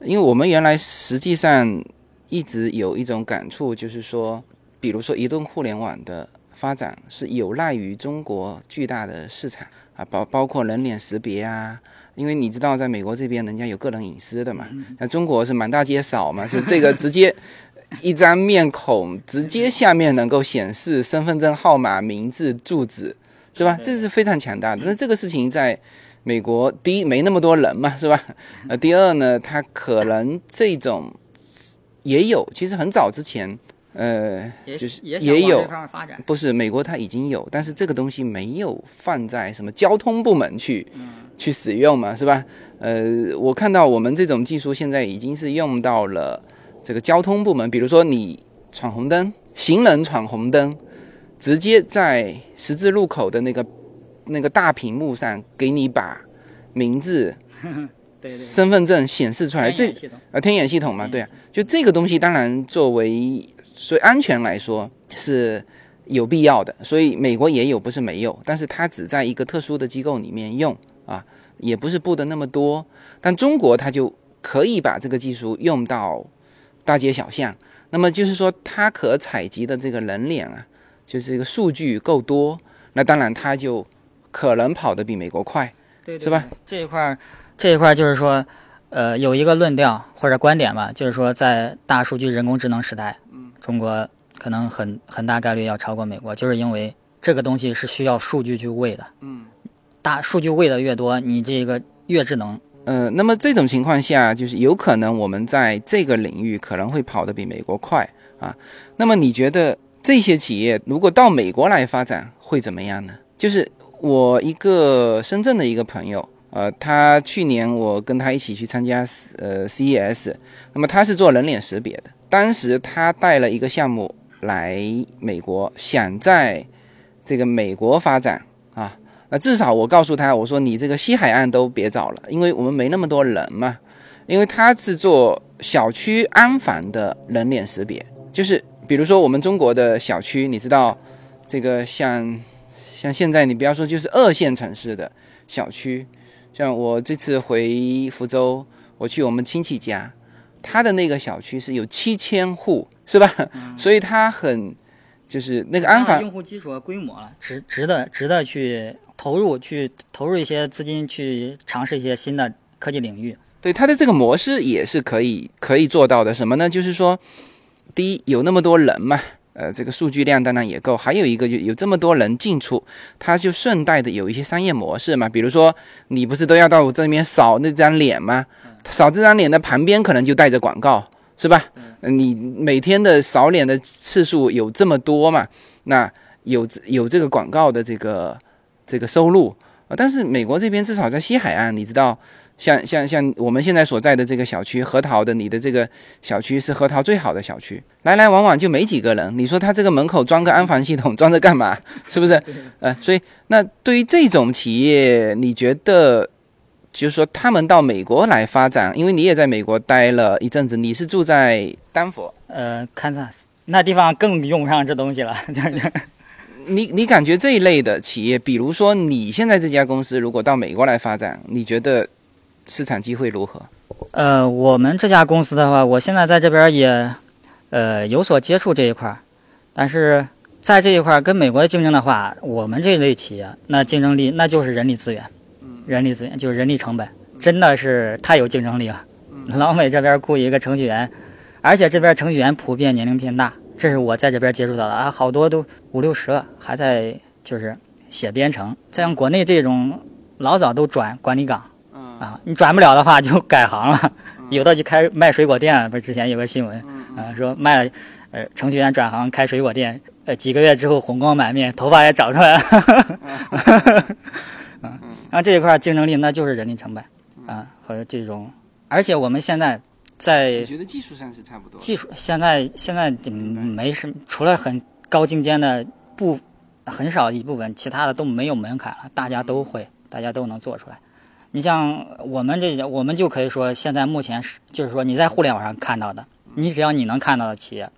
因为我们原来实际上一直有一种感触，就是说，比如说移动互联网的发展是有赖于中国巨大的市场啊，包包括人脸识别啊。因为你知道，在美国这边人家有个人隐私的嘛，那中国是满大街扫嘛，是这个直接一张面孔直接下面能够显示身份证号码、名字、住址，是吧？这是非常强大的。那这个事情在美国，第一没那么多人嘛，是吧？呃，第二呢，他可能这种也有，其实很早之前，呃，就是也也有。不是美国它已经有，但是这个东西没有放在什么交通部门去。去使用嘛，是吧？呃，我看到我们这种技术现在已经是用到了这个交通部门，比如说你闯红灯，行人闯红灯，直接在十字路口的那个那个大屏幕上给你把名字、对对，身份证显示出来，这啊天眼系统嘛，对啊，就这个东西当然作为所以安全来说是有必要的，所以美国也有，不是没有，但是它只在一个特殊的机构里面用。啊，也不是布的那么多，但中国它就可以把这个技术用到大街小巷。那么就是说，它可采集的这个人脸啊，就是这个数据够多，那当然它就可能跑得比美国快，对，是吧？这一块，这一块就是说，呃，有一个论调或者观点吧，就是说，在大数据、人工智能时代，嗯，中国可能很很大概率要超过美国，就是因为这个东西是需要数据去喂的，嗯。大数据喂的越多，你这个越智能。呃，那么这种情况下，就是有可能我们在这个领域可能会跑得比美国快啊。那么你觉得这些企业如果到美国来发展会怎么样呢？就是我一个深圳的一个朋友，呃，他去年我跟他一起去参加呃 CES，那么他是做人脸识别的，当时他带了一个项目来美国，想在这个美国发展啊。那至少我告诉他，我说你这个西海岸都别找了，因为我们没那么多人嘛。因为他是做小区安防的人脸识别，就是比如说我们中国的小区，你知道，这个像像现在你不要说就是二线城市的小区，像我这次回福州，我去我们亲戚家，他的那个小区是有七千户，是吧？所以他很就是那个安防用户基础和规模了，值值得值得去。投入去投入一些资金去尝试一些新的科技领域，对它的这个模式也是可以可以做到的。什么呢？就是说，第一有那么多人嘛，呃，这个数据量当然也够。还有一个就有这么多人进出，它就顺带的有一些商业模式嘛。比如说，你不是都要到我这边扫那张脸吗？扫这张脸的旁边可能就带着广告，是吧？你每天的扫脸的次数有这么多嘛？那有有这个广告的这个。这个收入啊，但是美国这边至少在西海岸，你知道，像像像我们现在所在的这个小区，核桃的，你的这个小区是核桃最好的小区，来来往往就没几个人。你说他这个门口装个安防系统，装着干嘛？是不是？呃，所以那对于这种企业，你觉得就是说他们到美国来发展，因为你也在美国待了一阵子，你是住在丹佛，呃，，Kansas 那地方更用不上这东西了，就是。你你感觉这一类的企业，比如说你现在这家公司，如果到美国来发展，你觉得市场机会如何？呃，我们这家公司的话，我现在在这边也呃有所接触这一块儿，但是在这一块儿跟美国的竞争的话，我们这类企业那竞争力那就是人力资源，人力资源就是人力成本，真的是太有竞争力了。老美这边雇一个程序员，而且这边程序员普遍年龄偏大。这是我在这边接触到的啊，好多都五六十了，还在就是写编程。像国内这种老早都转管理岗，啊，你转不了的话就改行了，有的就开卖水果店。不是之前有个新闻，啊，说卖了，呃，程序员转行开水果店，呃，几个月之后红光满面，头发也长出来了。啊，那这一块竞争力那就是人力成本，啊，和这种，而且我们现在。在我觉得技术上是差不多。技术现在现在没什么，除了很高精尖的部很少一部分，其他的都没有门槛了，大家都会，大家都能做出来。你像我们这，我们就可以说，现在目前是就是说你在互联网上看到的，你只要你能看到的企业，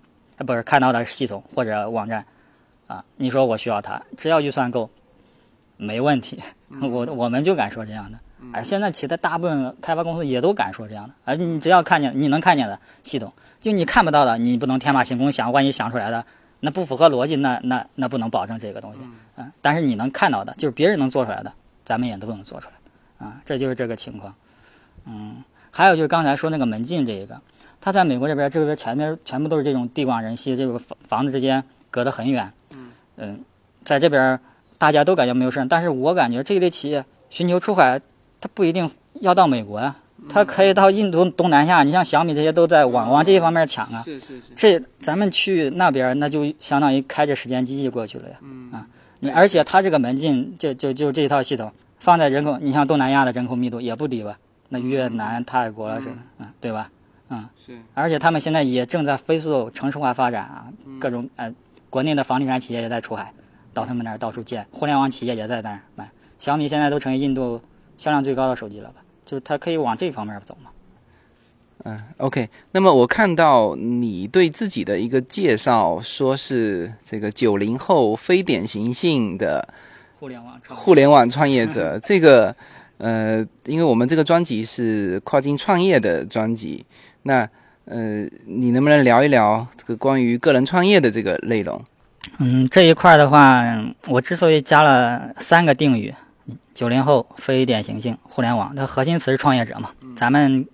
不是看到的系统或者网站，啊，你说我需要它，只要预算够，没问题。我我们就敢说这样的。哎，现在其他大部分开发公司也都敢说这样的，哎，你只要看见你能看见的系统，就你看不到的，你不能天马行空想，万一想出来的那不符合逻辑，那那那不能保证这个东西，嗯，但是你能看到的，就是别人能做出来的，咱们也都能做出来，啊，这就是这个情况，嗯，还有就是刚才说那个门禁这一个，他在美国这边这边前面全部都是这种地广人稀，这个房房子之间隔得很远，嗯，在这边大家都感觉没有事，但是我感觉这一类企业寻求出海。它不一定要到美国呀，它可以到印度、东南亚。你像小米这些都在往往这一方面抢啊。是是是。这咱们去那边，那就相当于开着时间机器过去了呀。嗯啊，你而且它这个门禁，就就就这一套系统放在人口，你像东南亚的人口密度也不低吧？那越南、泰国了是，嗯，对吧？嗯。是。而且他们现在也正在飞速城市化发展啊，各种呃，国内的房地产企业也在出海，到他们那儿到处借，互联网企业也在那儿买。小米现在都成为印度。销量最高的手机了吧？就是它可以往这方面走嘛。嗯，OK。那么我看到你对自己的一个介绍，说是这个九零后非典型性的互联网互联网创业者。这个呃，因为我们这个专辑是跨境创业的专辑，那呃，你能不能聊一聊这个关于个人创业的这个内容？嗯，这一块的话，我之所以加了三个定语。九零后非典型性互联网，它核心词是创业者嘛？咱们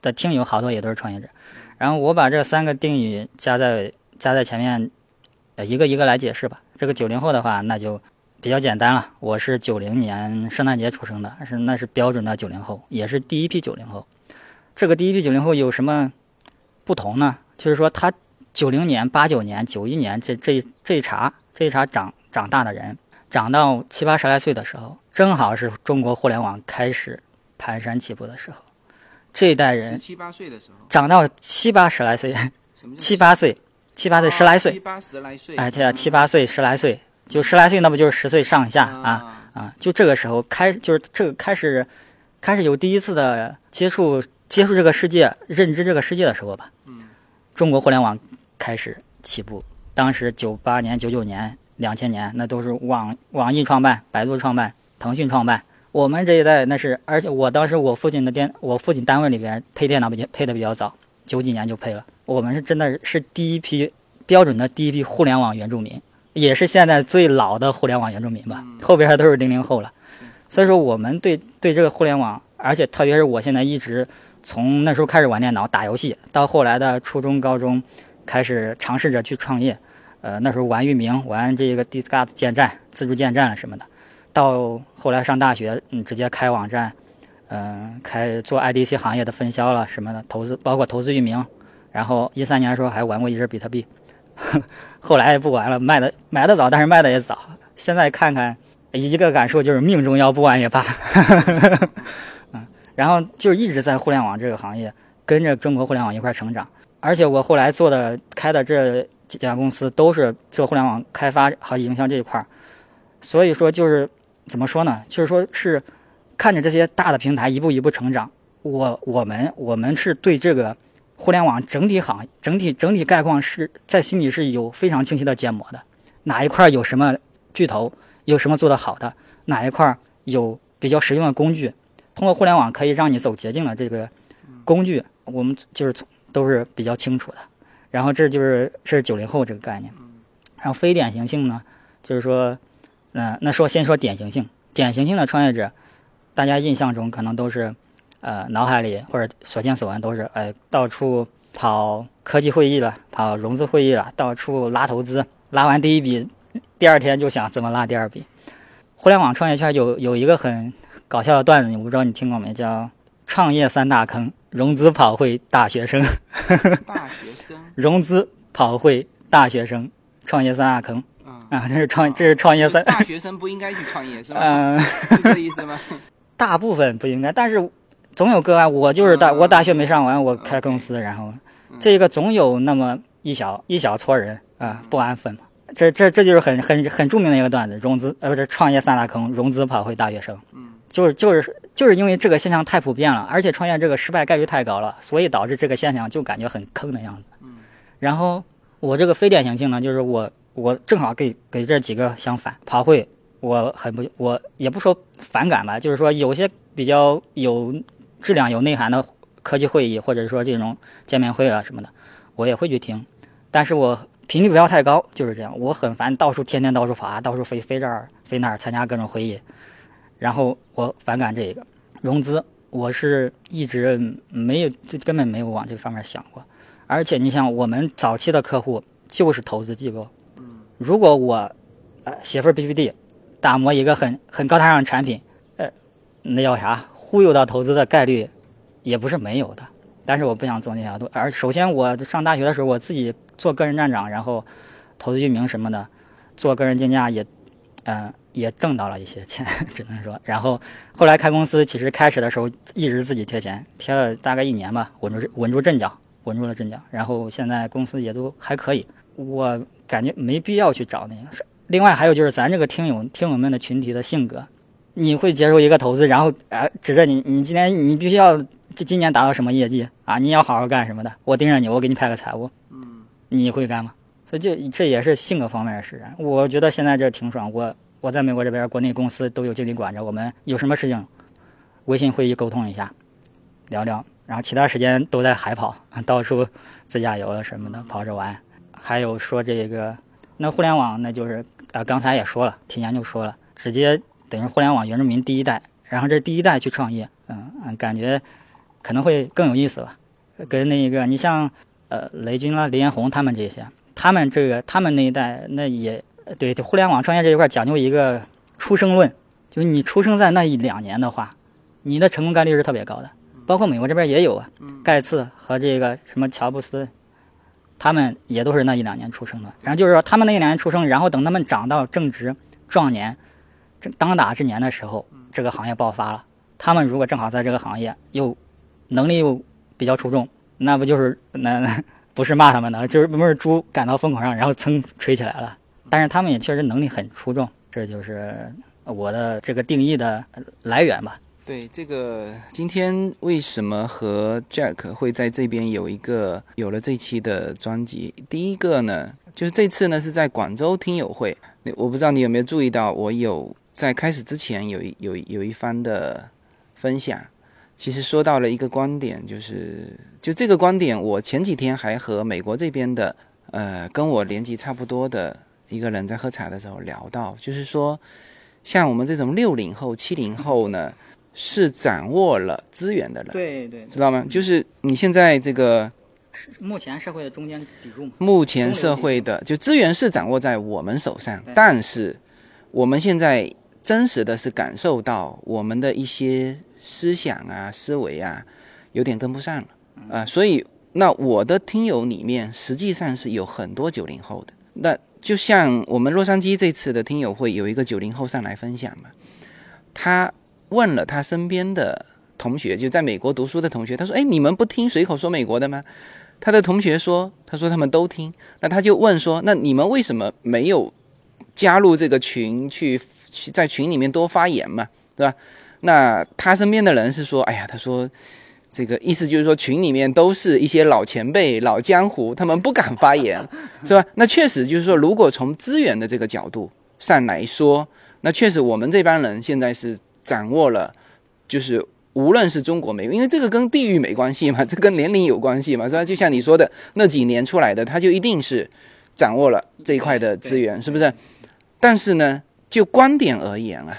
的听友好多也都是创业者。然后我把这三个定语加在加在前面，呃，一个一个来解释吧。这个九零后的话，那就比较简单了。我是九零年圣诞节出生的，是那是标准的九零后，也是第一批九零后。这个第一批九零后有什么不同呢？就是说他九零年、八九年、九一年这这这一茬这一茬长长大的人。长到七八十来岁的时候，正好是中国互联网开始蹒跚起步的时候。这一代人七八岁的时候，长到七八十来岁，七八岁，七八岁十来岁，七八十来岁，哎，对啊，七八岁十来岁，就十来岁，那不就是十岁上下啊啊？就这个时候开，就是这个开始，开始有第一次的接触，接触这个世界，认知这个世界的时候吧。嗯，中国互联网开始起步，当时九八年、九九年。两千年那都是网网易创办、百度创办、腾讯创办。我们这一代那是，而且我当时我父亲的电，我父亲单位里边配电脑比配的比较早，九几年就配了。我们是真的是第一批标准的第一批互联网原住民，也是现在最老的互联网原住民吧。后边都是零零后了，所以说我们对对这个互联网，而且特别是我现在一直从那时候开始玩电脑打游戏，到后来的初中、高中开始尝试着去创业。呃，那时候玩域名，玩这个 Discuss 建站、自助建站了什么的，到后来上大学，嗯，直接开网站，嗯，开做 IDC 行业的分销了什么的，投资包括投资域名，然后一三年的时候还玩过一阵比特币，后来不玩了，卖的买的早，但是卖的也早。现在看看，一个感受就是命中要不玩也罢，嗯，然后就一直在互联网这个行业跟着中国互联网一块成长，而且我后来做的开的这。几家公司都是做互联网开发和营销这一块儿，所以说就是怎么说呢？就是说是看着这些大的平台一步一步成长，我我们我们是对这个互联网整体行整体整体概况是在心里是有非常清晰的建模的，哪一块有什么巨头，有什么做得好的，哪一块有比较实用的工具，通过互联网可以让你走捷径的这个工具，我们就是从都是比较清楚的。然后这就是是九零后这个概念，然后非典型性呢，就是说，嗯，那说先说典型性，典型性的创业者，大家印象中可能都是，呃，脑海里或者所见所闻都是，哎，到处跑科技会议了，跑融资会议了，到处拉投资，拉完第一笔，第二天就想怎么拉第二笔。互联网创业圈有有一个很搞笑的段子，我不知道你听过没，叫创业三大坑。融资跑会大学生，大学生融资跑会大学生，创业三大坑啊！这是创这是创业三大学生不应该去创业是吧？嗯，是这意思吗？大部分不应该，但是总有个案。我就是大我大学没上完，我开公司，然后这个总有那么一小一小撮人啊不安分嘛。这这这就是很很很著名的一个段子：融资呃不是创业三大坑，融资跑会大学生。嗯。就是就是就是因为这个现象太普遍了，而且创业这个失败概率太高了，所以导致这个现象就感觉很坑的样子。嗯，然后我这个非典型性呢，就是我我正好给给这几个相反。跑会我很不我也不说反感吧，就是说有些比较有质量、有内涵的科技会议，或者说这种见面会啊什么的，我也会去听。但是我频率不要太高，就是这样。我很烦到处天天到处跑啊，到处飞飞这儿飞那儿参加各种会议，然后我反感这个融资，我是一直没有就根本没有往这方面想过。而且你像我们早期的客户就是投资机构，如果我呃写份 PPT，打磨一个很很高大上的产品，呃，那叫啥忽悠到投资的概率也不是没有的。但是我不想做那条路。而首先我上大学的时候我自己做个人站长，然后投资域名什么的，做个人竞价也，嗯、也挣到了一些钱，只能说。然后后来开公司，其实开始的时候一直自己贴钱，贴了大概一年吧，稳住稳住阵脚，稳住了阵脚。然后现在公司也都还可以，我感觉没必要去找那个。是另外还有就是咱这个听友听友们的群体的性格，你会接受一个投资，然后啊、指着你，你今天你必须要这今年达到什么业绩啊？你要好好干什么的？我盯着你，我给你派个财务，嗯，你会干吗？所以这这也是性格方面的使然。我觉得现在这挺爽，我我在美国这边，国内公司都有经理管着，我们有什么事情，微信会议沟通一下，聊聊，然后其他时间都在海跑，到处自驾游了什么的，跑着玩。还有说这个，那互联网那就是啊、刚才也说了，提前就说了，直接等于互联网原住民第一代，然后这第一代去创业，嗯嗯，感觉可能会更有意思吧。跟那个你像呃雷军啦、李彦宏他们这些，他们这个他们那一代那也对对互联网创业这一块讲究一个出生论，就是你出生在那一两年的话，你的成功概率是特别高的。包括美国这边也有啊，盖茨和这个什么乔布斯，他们也都是那一两年出生的。然后就是说，他们那一两年出生，然后等他们长到正值壮年、正当打之年的时候，这个行业爆发了。他们如果正好在这个行业又能力又比较出众，那不就是那那 不是骂他们的，就是不是猪赶到风口上，然后噌吹起来了。但是他们也确实能力很出众，这就是我的这个定义的来源吧。对这个，今天为什么和 Jack 会在这边有一个有了这期的专辑？第一个呢，就是这次呢是在广州听友会，我不知道你有没有注意到，我有在开始之前有一有有一番的分享，其实说到了一个观点，就是就这个观点，我前几天还和美国这边的呃跟我年纪差不多的一个人在喝茶的时候聊到，就是说像我们这种六零后、七零后呢。是掌握了资源的人，对对，知道吗？就是你现在这个目前社会的中间砥柱嘛。目前社会的就资源是掌握在我们手上，但是我们现在真实的是感受到我们的一些思想啊、思维啊有点跟不上了啊、所以那我的听友里面实际上是有很多九零后的，那就像我们洛杉矶这次的听友会有一个九零后上来分享嘛，他。问了他身边的同学，就在美国读书的同学，他说：“哎，你们不听随口说美国的吗？”他的同学说：“他说他们都听。”那他就问说：“那你们为什么没有加入这个群去去在群里面多发言嘛？对吧？”那他身边的人是说：“哎呀，他说这个意思就是说群里面都是一些老前辈、老江湖，他们不敢发言，是吧？那确实就是说，如果从资源的这个角度上来说，那确实我们这帮人现在是。”掌握了，就是无论是中国、美国，因为这个跟地域没关系嘛，这跟年龄有关系嘛，是吧？就像你说的，那几年出来的，他就一定是掌握了这一块的资源，是不是？但是呢，就观点而言啊，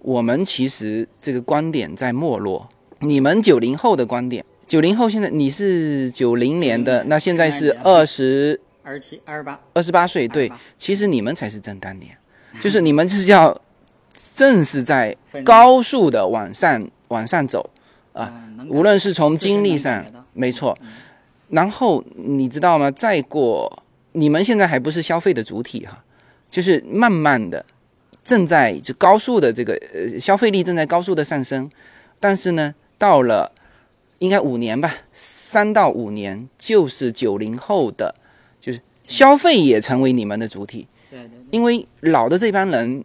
我们其实这个观点在没落。你们九零后的观点，九零后现在你是九零年的，那现在是二十二十七、二十八、二十八岁，对，其实你们才是正当年，就是你们是要。正是在高速的往上往上走啊，无论是从精力上，没错。然后你知道吗？再过，你们现在还不是消费的主体哈，就是慢慢的正在就高速的这个呃消费力正在高速的上升，但是呢，到了应该五年吧，三到五年就是九零后的，就是消费也成为你们的主体，对对，因为老的这帮人。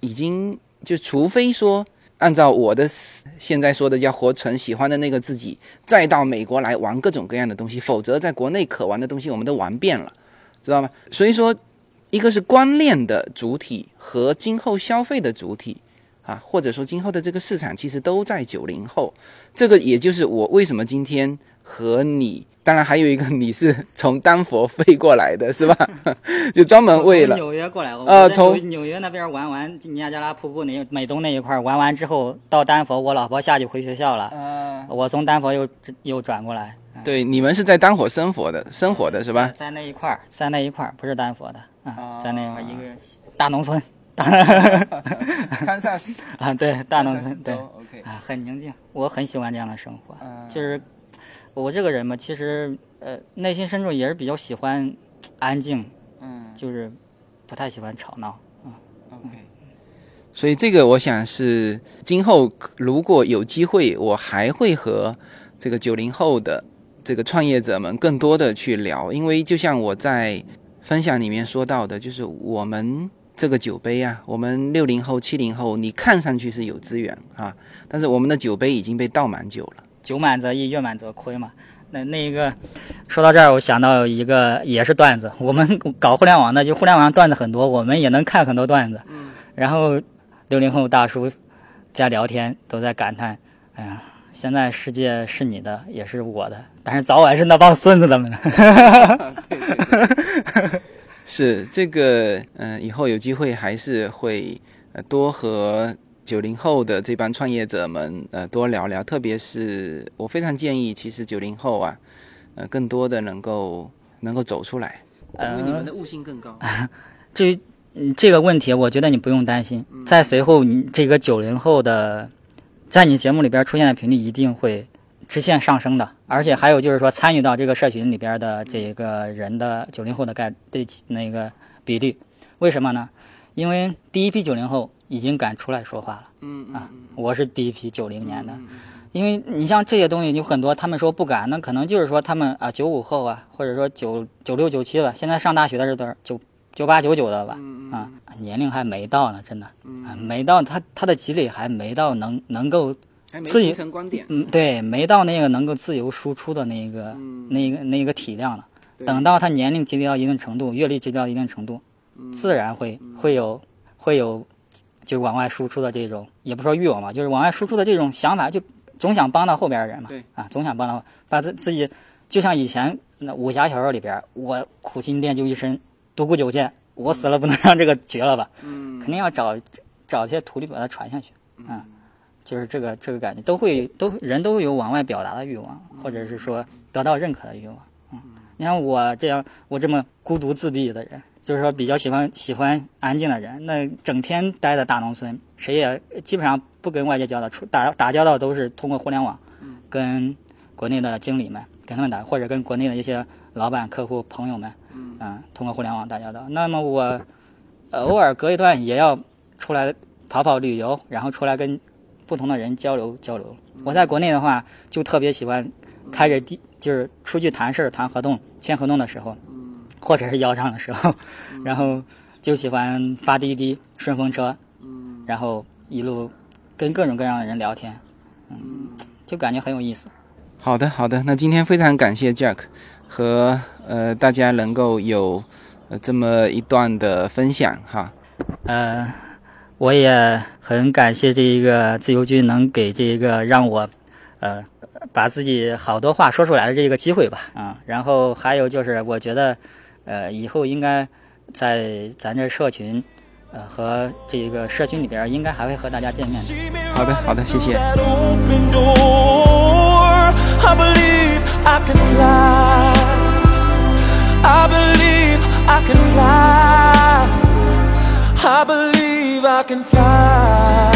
已经就除非说按照我的现在说的叫活成喜欢的那个自己，再到美国来玩各种各样的东西，否则在国内可玩的东西我们都玩遍了，知道吗？所以说，一个是观念的主体和今后消费的主体啊，或者说今后的这个市场其实都在九零后。这个也就是我为什么今天和你，当然还有一个你是从丹佛飞过来的，是吧？就专门为了纽约过来，呃，从纽约那边玩完尼亚加拉瀑布那美东那一块玩完之后，到丹佛，我老婆下去回学校了，嗯，我从丹佛又又转过来。对，你们是在丹佛生活的，生活的是吧？在那一块儿，在那一块儿，不是丹佛的啊，在那块儿一个大农村。堪萨斯啊，对，大农村，对，OK 啊，很宁静，我很喜欢这样的生活。就是 我这个人嘛，其实呃，内心深处也是比较喜欢安静，嗯，就是不太喜欢吵闹啊。OK，所以这个我想是今后如果有机会，我还会和这个九零后的这个创业者们更多的去聊，因为就像我在分享里面说到的，就是我们。这个酒杯啊，我们六零后、七零后，你看上去是有资源啊，但是我们的酒杯已经被倒满酒了。酒满则溢，月满则亏嘛。那那一个，说到这儿，我想到一个也是段子。我们搞互联网的，就互联网上段子很多，我们也能看很多段子。嗯。然后，六零后大叔在聊天，都在感叹：“哎呀，现在世界是你的，也是我的，但是早晚是那帮孙子的们。”是这个，嗯，以后有机会还是会，呃，多和九零后的这帮创业者们，呃，多聊聊。特别是我非常建议，其实九零后啊，呃，更多的能够能够走出来，因为你们的悟性更高。至于嗯这个问题，我觉得你不用担心。在随后，你这个九零后的，在你节目里边出现的频率一定会。直线上升的，而且还有就是说，参与到这个社群里边的这个人的九零后的概对那个比例，为什么呢？因为第一批九零后已经敢出来说话了。嗯啊，我是第一批九零年的，因为你像这些东西有很多，他们说不敢，那可能就是说他们啊九五后啊，或者说九九六九七了，现在上大学的是多少？九九八九九的吧？啊，年龄还没到呢，真的，啊，没到他他的积累还没到能能够。自由观点，嗯，对，没到那个能够自由输出的那个、那个、那个体量了。等到他年龄积累到一定程度，阅历积累到一定程度，自然会会有会有，就往外输出的这种，也不说欲望吧，就是往外输出的这种想法，就总想帮到后边的人嘛。对啊，总想帮到，把自自己，就像以前那武侠小说里边，我苦心练就一身独孤九剑，我死了不能让这个绝了吧？嗯，肯定要找找些徒弟把它传下去。嗯。就是这个这个感觉，都会都人都有往外表达的欲望，或者是说得到认可的欲望。嗯，你看我这样，我这么孤独自闭的人，就是说比较喜欢喜欢安静的人，那整天待在大农村，谁也基本上不跟外界交道，出打打交道都是通过互联网，跟国内的经理们跟他们打，或者跟国内的一些老板、客户、朋友们，嗯，通过互联网打交道。那么我偶尔隔一段也要出来跑跑旅游，然后出来跟。不同的人交流交流。我在国内的话，就特别喜欢开着地，就是出去谈事儿、谈合同、签合同的时候，或者是要账的时候，然后就喜欢发滴滴、顺风车，然后一路跟各种各样的人聊天，嗯，就感觉很有意思。好的，好的。那今天非常感谢 Jack 和呃大家能够有呃这么一段的分享哈，呃。我也很感谢这一个自由军能给这一个让我，呃，把自己好多话说出来的这个机会吧，啊，然后还有就是，我觉得，呃，以后应该在咱这社群，呃，和这一个社群里边，应该还会和大家见面的。好的，好的，谢谢。believe I can fly.